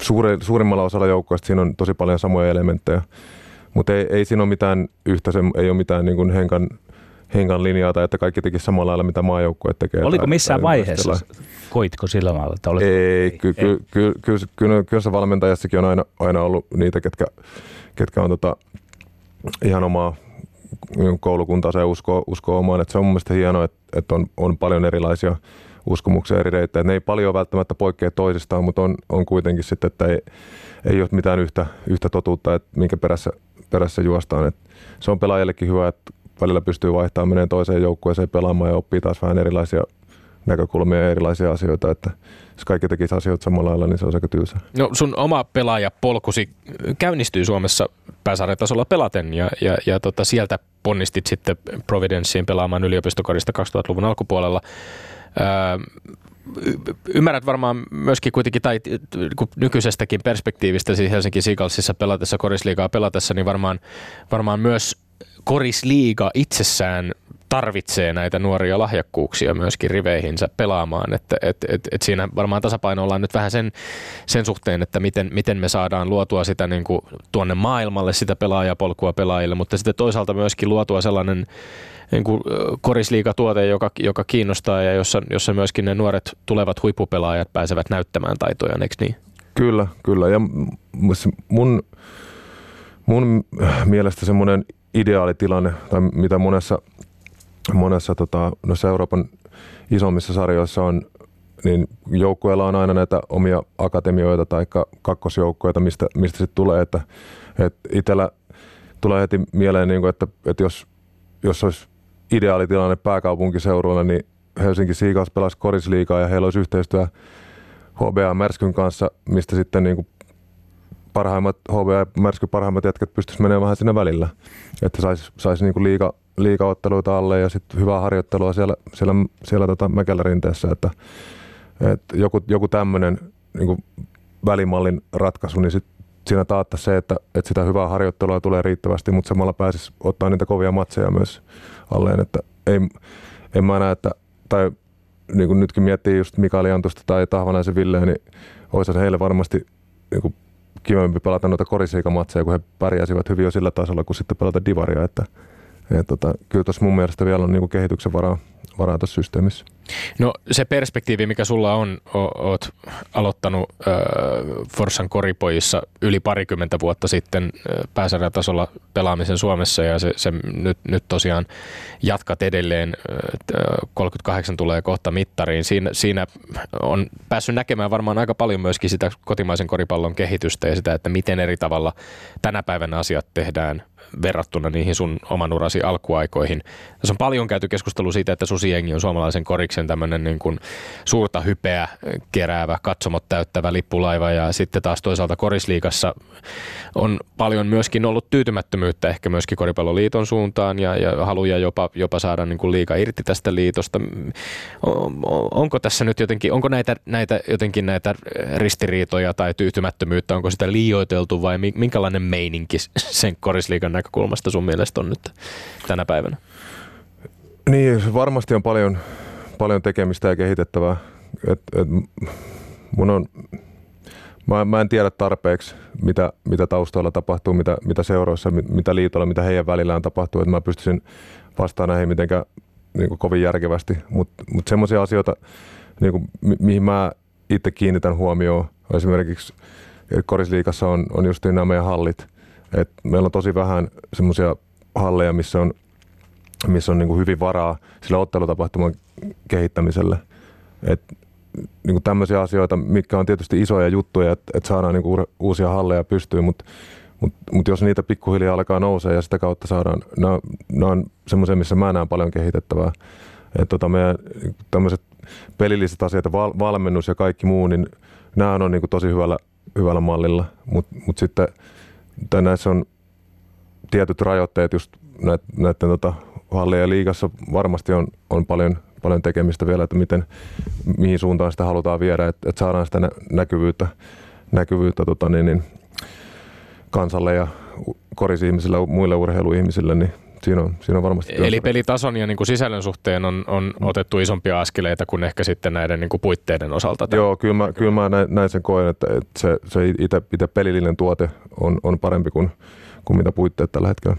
suuri, suurimmalla osalla joukkoista siinä on tosi paljon samoja elementtejä, mutta ei, ei siinä ole mitään yhtä, ei ole mitään niin kuin henkan henkan linjaa tai että kaikki teki samalla lailla, mitä maajoukkue tekee. Oliko tai, missään tai vaiheessa, koitko sillä lailla? Että olet... Ei, kyllä ky, ky, ky, ky, ky, se valmentajassakin on aina, aina ollut niitä, ketkä, ketkä on tota, ihan omaa koulukuntaa ja uskoo, uskoo omaan. Että se on mun mielestä hienoa, että, että on, on paljon erilaisia uskomuksia eri reittejä. Ne ei paljon välttämättä poikkea toisistaan, mutta on, on kuitenkin sitten, että ei, ei ole mitään yhtä, yhtä totuutta, että minkä perässä, perässä juostaan. Et se on pelaajallekin hyvä, että välillä pystyy vaihtamaan, menee toiseen joukkueeseen pelaamaan ja oppii taas vähän erilaisia näkökulmia ja erilaisia asioita, että jos kaikki tekisi asioita samalla lailla, niin se on aika tylsä. No sun oma pelaajapolkusi käynnistyy Suomessa pääsarjatasolla pelaten ja, ja, ja tota, sieltä ponnistit sitten Providenceen pelaamaan yliopistokorista 2000-luvun alkupuolella. Öö, ymmärrät varmaan myöskin kuitenkin, tai nykyisestäkin perspektiivistä, siis Helsinki Seagullsissa pelatessa, korisliigaa pelatessa, niin varmaan, varmaan myös korisliiga itsessään tarvitsee näitä nuoria lahjakkuuksia myöskin riveihinsä pelaamaan. Että et, et, et siinä varmaan tasapaino ollaan nyt vähän sen, sen suhteen, että miten, miten me saadaan luotua sitä niin kuin tuonne maailmalle sitä pelaajapolkua pelaajille, mutta sitten toisaalta myöskin luotua sellainen niin kuin korisliigatuote, joka, joka kiinnostaa ja jossa, jossa myöskin ne nuoret tulevat huippupelaajat pääsevät näyttämään taitoja, eikö niin? Kyllä, kyllä. Ja mun, mun mielestä semmoinen ideaalitilanne, tai mitä monessa, monessa tota, noissa Euroopan isommissa sarjoissa on, niin joukkueella on aina näitä omia akatemioita tai kakkosjoukkueita, mistä, mistä sitten tulee, että, että itsellä tulee heti mieleen, niin kuin, että, että jos, jos olisi ideaalitilanne pääkaupunkiseudulla, niin Helsinki Seagulls pelasi korisliikaa ja heillä olisi yhteistyö HBA Märskyn kanssa, mistä sitten niin kuin parhaimmat HV ja Märsky parhaimmat jätkät pystyisi menemään vähän sinne välillä. Että saisi sais niinku liiga, liikaotteluita alle ja sitten hyvää harjoittelua siellä, siellä, siellä tota Mäkelärinteessä. Että, että joku, joku tämmöinen niinku välimallin ratkaisu, niin sit siinä taatta se, että, että sitä hyvää harjoittelua tulee riittävästi, mutta samalla pääsisi ottaa niitä kovia matseja myös alleen. Että ei, en mä näe, että, tai niin kuin nytkin miettii just Mikael Jantusta tai Tahvanaisen Villeä, niin olisi heille varmasti niin kuin kivempi pelata noita korisiikamatseja, kun he pärjäsivät hyvin jo sillä tasolla, kuin sitten pelata divaria. Että, et, tota, kyllä tuossa mun mielestä vielä on niin kuin kehityksen varaa, varaa tuossa systeemissä. No se perspektiivi, mikä sulla on, o- oot aloittanut äh, Forssan koripojissa yli parikymmentä vuotta sitten pääsarjatasolla pelaamisen Suomessa ja se, se nyt, nyt tosiaan jatkat edelleen, äh, 38 tulee kohta mittariin. Siinä, siinä on päässyt näkemään varmaan aika paljon myöskin sitä kotimaisen koripallon kehitystä ja sitä, että miten eri tavalla tänä päivänä asiat tehdään verrattuna niihin sun oman urasi alkuaikoihin. Tässä on paljon käyty keskustelua siitä, että Susijengi on suomalaisen koriksen tämmöinen niin kuin suurta hypeä keräävä, katsomot täyttävä lippulaiva ja sitten taas toisaalta korisliikassa on paljon myöskin ollut tyytymättömyyttä ehkä myöskin koripalloliiton suuntaan ja, ja haluja jopa, jopa saada niin kuin liiga irti tästä liitosta. Onko tässä nyt jotenkin, onko näitä, näitä jotenkin näitä ristiriitoja tai tyytymättömyyttä, onko sitä liioiteltu vai minkälainen meininki sen korisliikan näkökulmasta sun mielestä on nyt tänä päivänä? Niin, varmasti on paljon, paljon tekemistä ja kehitettävää. Et, et, mun on, mä, mä en tiedä tarpeeksi, mitä, mitä taustalla tapahtuu, mitä, mitä seuroissa, mitä liitolla, mitä heidän välillään tapahtuu, että mä pystyisin vastaamaan näihin mitenkään niin kovin järkevästi. Mutta mut, mut semmoisia asioita, niin kuin, mi- mihin mä itse kiinnitän huomioon, esimerkiksi korisliikassa on, on just nämä meidän hallit. Et meillä on tosi vähän semmoisia halleja, missä on missä on niin kuin hyvin varaa sille ottelutapahtuman kehittämiselle. Et, niin kuin tämmöisiä asioita, mitkä on tietysti isoja juttuja, että, että saadaan niin kuin uusia halleja pystyyn, mutta mut, mut jos niitä pikkuhiljaa alkaa nousee ja sitä kautta saadaan, nämä, on semmoisia, missä mä näen paljon kehitettävää. Että tota meidän tämmöiset pelilliset asiat val, valmennus ja kaikki muu, niin nämä on niin kuin tosi hyvällä, hyvällä mallilla, mutta mut sitten näissä on tietyt rajoitteet just näiden, näiden tota, halleja liigassa varmasti on, on paljon, paljon tekemistä vielä, että miten, mihin suuntaan sitä halutaan viedä, että, että saadaan sitä näkyvyyttä, näkyvyyttä tota niin, niin, kansalle ja korisihmisille ja muille urheiluihmisille, niin siinä on, siinä on varmasti työtä. Eli pelitason ja niin kuin sisällön suhteen on, on mm. otettu isompia askeleita kuin ehkä sitten näiden niin kuin puitteiden osalta. Tämän. Joo, kyllä mä, kyllä mä näin, näin sen koen, että, että se, se itse, itse pelillinen tuote on, on parempi kuin, kuin mitä puitteet tällä hetkellä.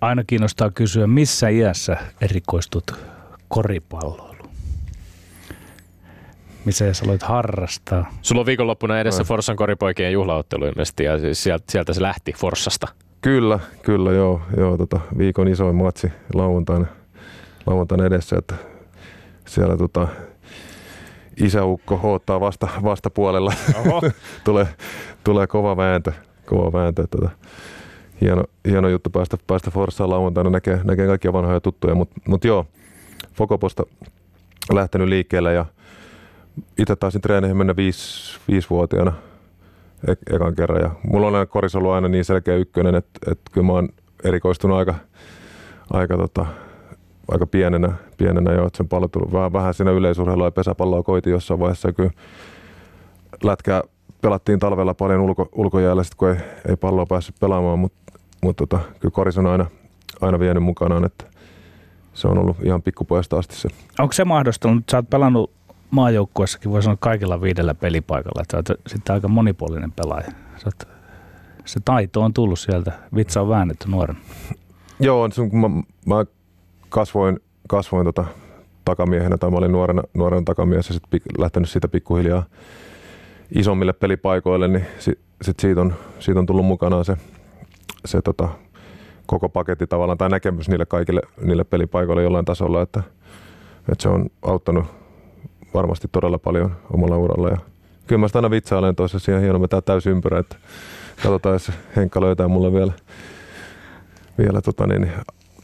Aina kiinnostaa kysyä, missä iässä erikoistut koripalloiluun? Missä sä aloit harrastaa? Sulla on viikonloppuna edessä. Forssan koripoikien juhlaottelu ilmeisesti ja siis sieltä, sieltä se lähti Forssasta. Kyllä, kyllä joo. joo tota, viikon isoin matsi lauantaina, lauantaina edessä, että siellä tota, isäukko hoottaa vasta, vastapuolella. [laughs] tulee, tulee kova vääntö, kova vääntö. Tota, hieno, hieno juttu päästä, päästä Forssaan lauantaina, näkee, näkee kaikkia vanhoja tuttuja, mutta mut joo, Fokoposta lähtenyt liikkeelle ja itse taisin treeneihin mennä viisi, viisivuotiaana e- ekan kerran ja mulla on koris ollut aina niin selkeä ykkönen, että, että kyllä mä oon erikoistunut aika, aika, tota, aika pienenä, pienenä jo, että sen pallo tullut vähän, vähän siinä yleisurheilua ja pesäpalloa koiti jossain vaiheessa kyllä lätkää pelattiin talvella paljon ulko, ulkojäällä, kun ei, ei palloa päässyt pelaamaan, mutta mutta tota, kyllä Koris on aina, aina vienyt mukanaan, että se on ollut ihan pikkupojasta asti se. Onko se mahdollista, että sä oot pelannut maajoukkuessakin, voi sanoa kaikilla viidellä pelipaikalla, että oot sitten aika monipuolinen pelaaja. Oot, se taito on tullut sieltä, vitsa on väännetty nuoren. Joo, kun mä, mä kasvoin, kasvoin tota takamiehenä, tai mä olin nuorena, nuorena takamies ja sitten lähtenyt siitä pikkuhiljaa isommille pelipaikoille, niin sit, sit siitä, on, siitä on tullut mukanaan se se tota, koko paketti tavallaan tai näkemys niille kaikille niille pelipaikoille jollain tasolla, että, että se on auttanut varmasti todella paljon omalla uralla. Ja kyllä mä sitä aina vitsailen tuossa siihen hieno tämä täysympyrä, että katsotaan, jos Henkka löytää mulle vielä, vielä tota niin,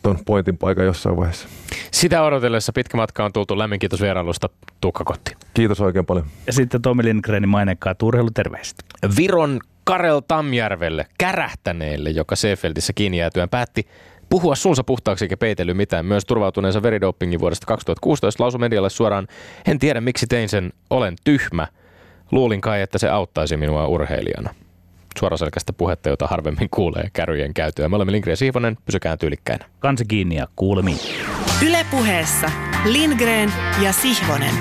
ton pointin paikan jossain vaiheessa. Sitä odotellessa pitkä matka on tultu. Lämmin kiitos vierailusta Tuukka Kotti. Kiitos oikein paljon. Ja sitten Tomi Lindgrenin mainekkaa urheiluterveistä. Viron Karel Tamjärvelle, kärähtäneelle, joka Seefeldissä kiinni jäätyään päätti puhua suunsa puhtaaksi eikä peitely mitään. Myös turvautuneensa veridopingin vuodesta 2016 lausui medialle suoraan, en tiedä miksi tein sen, olen tyhmä. Luulin kai, että se auttaisi minua urheilijana. Suoraselkäistä puhetta, jota harvemmin kuulee kärryjen käytyä. Me olemme Lindgren Siivonen, pysykään tyylikkäinä. Kansi kiinni ja kuulemiin. Ylepuheessa Lindgren ja Sihvonen.